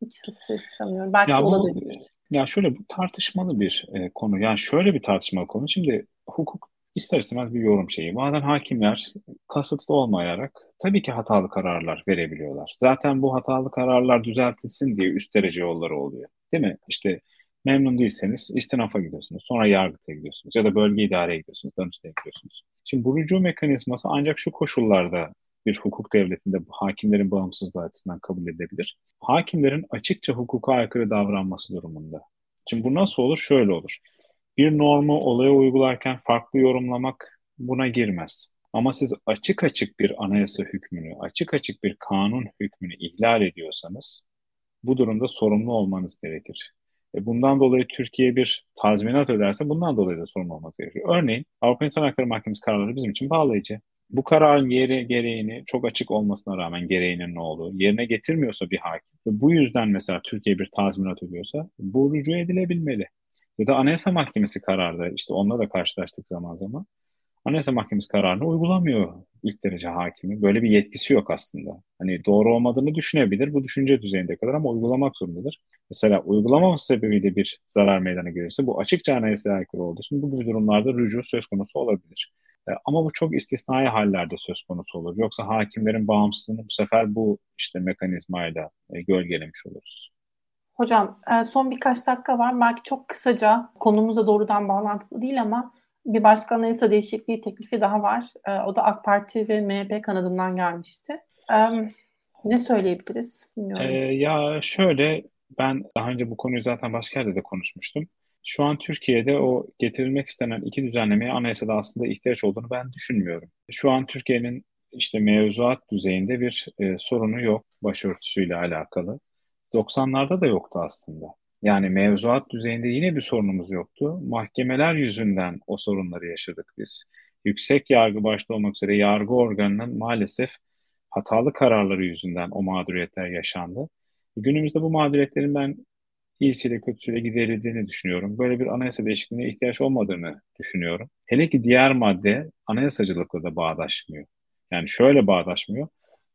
Hiç hatırlamıyorum. Belki ya de olabilir. Ya şöyle bu tartışmalı bir e, konu. Yani şöyle bir tartışmalı konu. Şimdi hukuk ister istemez bir yorum şeyi. Bazen hakimler kasıtlı olmayarak tabii ki hatalı kararlar verebiliyorlar. Zaten bu hatalı kararlar düzeltilsin diye üst derece yolları oluyor. Değil mi? İşte memnun değilseniz istinafa gidiyorsunuz. Sonra yargıtaya gidiyorsunuz. Ya da bölge idareye gidiyorsunuz. Danıştay'a gidiyorsunuz. Şimdi bu rücu mekanizması ancak şu koşullarda bir hukuk devletinde hakimlerin bağımsızlığı açısından kabul edilebilir. Hakimlerin açıkça hukuka aykırı davranması durumunda. Şimdi bu nasıl olur? Şöyle olur bir normu olaya uygularken farklı yorumlamak buna girmez. Ama siz açık açık bir anayasa hükmünü, açık açık bir kanun hükmünü ihlal ediyorsanız bu durumda sorumlu olmanız gerekir. E bundan dolayı Türkiye bir tazminat öderse bundan dolayı da sorumlu olması gerekiyor. Örneğin Avrupa İnsan Hakları Mahkemesi kararları bizim için bağlayıcı. Bu kararın yeri gereğini çok açık olmasına rağmen gereğinin ne olduğu yerine getirmiyorsa bir hakim bu yüzden mesela Türkiye bir tazminat ödüyorsa bu rücu edilebilmeli. Ya da Anayasa Mahkemesi kararı işte onunla da karşılaştık zaman zaman. Anayasa Mahkemesi kararını uygulamıyor ilk derece hakimi. Böyle bir yetkisi yok aslında. Hani doğru olmadığını düşünebilir bu düşünce düzeyinde kadar ama uygulamak zorundadır. Mesela uygulamaması sebebiyle bir zarar meydana gelirse bu açıkça anayasaya aykırı olduğu için bu gibi durumlarda rücu söz konusu olabilir. E, ama bu çok istisnai hallerde söz konusu olur. Yoksa hakimlerin bağımsızlığını bu sefer bu işte mekanizmayla e, gölgelemiş oluruz. Hocam e, son birkaç dakika var. Belki çok kısaca konumuza doğrudan bağlantılı değil ama bir başka anayasa değişikliği teklifi daha var. O da AK Parti ve MHP kanadından gelmişti. Ne söyleyebiliriz? Ee, ya şöyle ben daha önce bu konuyu zaten başka yerde de konuşmuştum. Şu an Türkiye'de o getirilmek istenen iki düzenlemeye anayasada aslında ihtiyaç olduğunu ben düşünmüyorum. Şu an Türkiye'nin işte mevzuat düzeyinde bir e, sorunu yok başörtüsüyle alakalı. 90'larda da yoktu aslında. Yani mevzuat düzeyinde yine bir sorunumuz yoktu. Mahkemeler yüzünden o sorunları yaşadık biz. Yüksek yargı başta olmak üzere yargı organının maalesef hatalı kararları yüzünden o mağduriyetler yaşandı. Günümüzde bu mağduriyetlerin ben iyisiyle kötüsüyle giderildiğini düşünüyorum. Böyle bir anayasa değişikliğine ihtiyaç olmadığını düşünüyorum. Hele ki diğer madde anayasacılıkla da bağdaşmıyor. Yani şöyle bağdaşmıyor.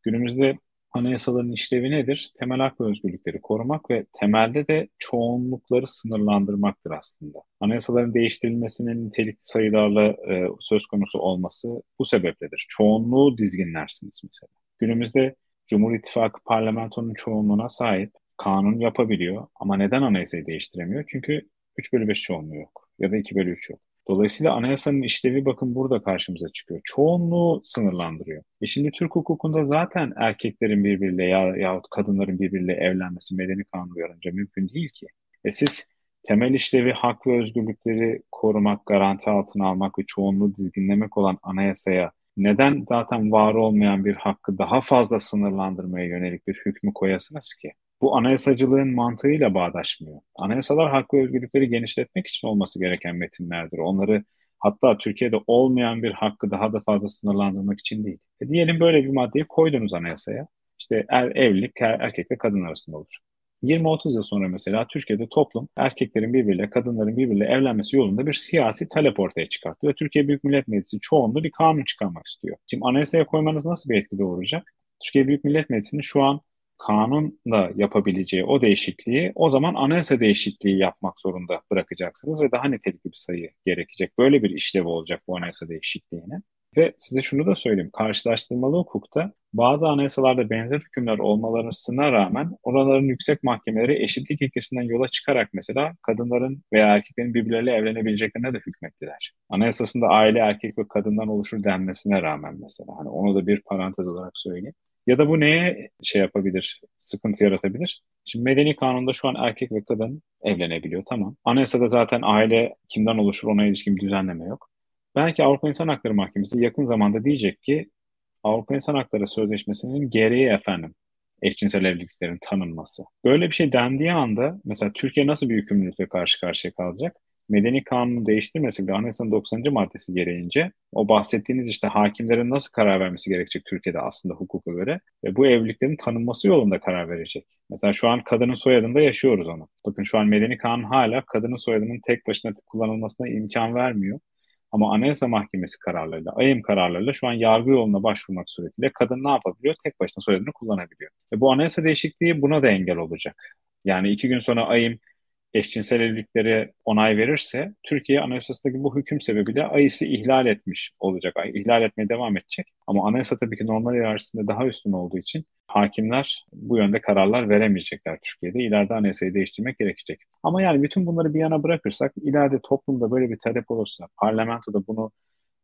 Günümüzde anayasaların işlevi nedir? Temel hak ve özgürlükleri korumak ve temelde de çoğunlukları sınırlandırmaktır aslında. Anayasaların değiştirilmesinin nitelikli sayılarla e, söz konusu olması bu sebepledir. Çoğunluğu dizginlersiniz mesela. Günümüzde Cumhur İttifakı parlamentonun çoğunluğuna sahip kanun yapabiliyor ama neden anayasayı değiştiremiyor? Çünkü 3 bölü 5 çoğunluğu yok ya da 2 bölü 3 yok. Dolayısıyla anayasanın işlevi bakın burada karşımıza çıkıyor. Çoğunluğu sınırlandırıyor. E şimdi Türk hukukunda zaten erkeklerin birbiriyle ya, yahut kadınların birbiriyle evlenmesi medeni kanun uyarınca mümkün değil ki. E siz temel işlevi hak ve özgürlükleri korumak, garanti altına almak ve çoğunluğu dizginlemek olan anayasaya neden zaten var olmayan bir hakkı daha fazla sınırlandırmaya yönelik bir hükmü koyasınız ki? Bu anayasacılığın mantığıyla bağdaşmıyor. Anayasalar hak ve özgürlükleri genişletmek için olması gereken metinlerdir. Onları hatta Türkiye'de olmayan bir hakkı daha da fazla sınırlandırmak için değil. E diyelim böyle bir maddeyi koydunuz anayasaya. İşte er, evlilik er, erkek ve kadın arasında olur. 20-30 yıl sonra mesela Türkiye'de toplum erkeklerin birbiriyle, kadınların birbiriyle evlenmesi yolunda bir siyasi talep ortaya çıkarttı ve Türkiye Büyük Millet Meclisi çoğunluğu bir kanun çıkarmak istiyor. Şimdi anayasaya koymanız nasıl bir etki doğuracak? Türkiye Büyük Millet Meclisi'nin şu an kanunla yapabileceği o değişikliği o zaman anayasa değişikliği yapmak zorunda bırakacaksınız ve daha nitelikli bir sayı gerekecek. Böyle bir işlev olacak bu anayasa değişikliğine. Ve size şunu da söyleyeyim. Karşılaştırmalı hukukta bazı anayasalarda benzer hükümler olmalarına rağmen oraların yüksek mahkemeleri eşitlik ilkesinden yola çıkarak mesela kadınların veya erkeklerin birbirleriyle evlenebileceklerine de hükmettiler. Anayasasında aile erkek ve kadından oluşur denmesine rağmen mesela. Hani onu da bir parantez olarak söyleyeyim. Ya da bu neye şey yapabilir, sıkıntı yaratabilir? Şimdi medeni kanunda şu an erkek ve kadın evlenebiliyor tamam. Anayasada zaten aile kimden oluşur ona ilişkin bir düzenleme yok. Belki Avrupa İnsan Hakları Mahkemesi yakın zamanda diyecek ki Avrupa İnsan Hakları Sözleşmesi'nin gereği efendim eşcinsel evliliklerin tanınması. Böyle bir şey dendiği anda mesela Türkiye nasıl bir yükümlülükle karşı karşıya kalacak? Medeni kanunu değiştirmesi bile anayasanın 90. maddesi gereğince o bahsettiğiniz işte hakimlerin nasıl karar vermesi gerekecek Türkiye'de aslında hukuka göre ve bu evliliklerin tanınması yolunda karar verecek. Mesela şu an kadının soyadında yaşıyoruz onu. Bakın şu an medeni kanun hala kadının soyadının tek başına kullanılmasına imkan vermiyor. Ama Anayasa Mahkemesi kararlarıyla, AYM kararlarıyla şu an yargı yoluna başvurmak suretiyle kadın ne yapabiliyor? Tek başına soyadını kullanabiliyor. Ve bu anayasa değişikliği buna da engel olacak. Yani iki gün sonra AYM eşcinsel evliliklere onay verirse Türkiye anayasasındaki bu hüküm sebebiyle AİS'i ihlal etmiş olacak. İhlal etmeye devam edecek. Ama anayasa tabii ki normal hiyerarşisinde daha üstün olduğu için hakimler bu yönde kararlar veremeyecekler Türkiye'de. İleride anayasayı değiştirmek gerekecek. Ama yani bütün bunları bir yana bırakırsak ileride toplumda böyle bir talep olursa, parlamentoda bunu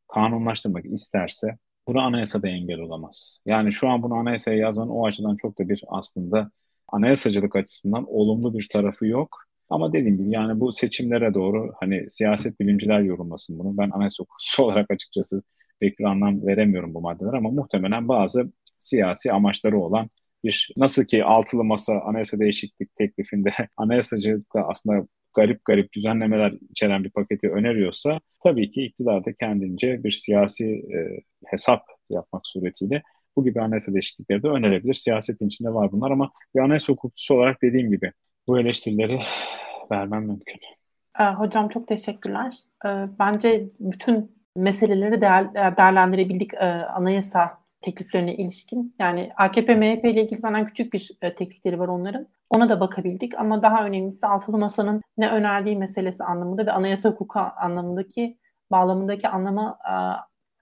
kanunlaştırmak isterse buna anayasada engel olamaz. Yani şu an bunu anayasaya yazmanın o açıdan çok da bir aslında anayasacılık açısından olumlu bir tarafı yok. Ama dediğim gibi yani bu seçimlere doğru hani siyaset bilimciler yorumlasın bunu. Ben anayasa hukusu olarak açıkçası pek bir anlam veremiyorum bu maddeler ama muhtemelen bazı siyasi amaçları olan bir nasıl ki altılı masa anayasa değişiklik teklifinde anayasacılıkta aslında garip garip düzenlemeler içeren bir paketi öneriyorsa tabii ki iktidar da kendince bir siyasi e, hesap yapmak suretiyle bu gibi anayasa değişiklikleri de önerebilir. Siyasetin içinde var bunlar ama bir anayasa hukukçusu olarak dediğim gibi bu eleştirileri vermem mümkün. Ee, hocam çok teşekkürler. Ee, bence bütün meseleleri değer, değerlendirebildik e, anayasa tekliflerine ilişkin. Yani AKP, MHP ile ilgili falan küçük bir e, teklifleri var onların. Ona da bakabildik ama daha önemlisi Altılı Masa'nın ne önerdiği meselesi anlamında ve anayasa hukuku anlamındaki bağlamındaki anlama e,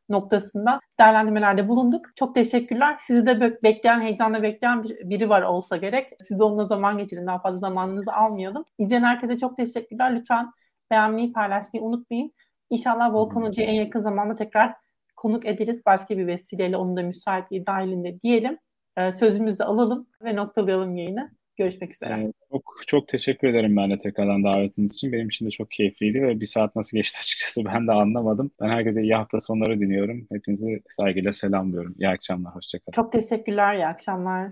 noktasında değerlendirmelerde bulunduk. Çok teşekkürler. Sizi de bekleyen, heyecanla bekleyen bir, biri var olsa gerek. Siz de onunla zaman geçirin. Daha fazla zamanınızı almayalım. İzleyen herkese çok teşekkürler. Lütfen beğenmeyi, paylaşmayı unutmayın. İnşallah Volkan Hoca'yı en yakın zamanda tekrar konuk ederiz. Başka bir vesileyle onun da müsaitliği dahilinde diyelim. Ee, sözümüzü de alalım ve noktalayalım yayını. Görüşmek üzere. Evet, çok, çok teşekkür ederim ben de tekrardan davetiniz için. Benim için de çok keyifliydi ve bir saat nasıl geçti açıkçası ben de anlamadım. Ben herkese iyi hafta sonları diliyorum. Hepinizi saygıyla selamlıyorum. İyi akşamlar, hoşçakalın. Çok teşekkürler, iyi akşamlar.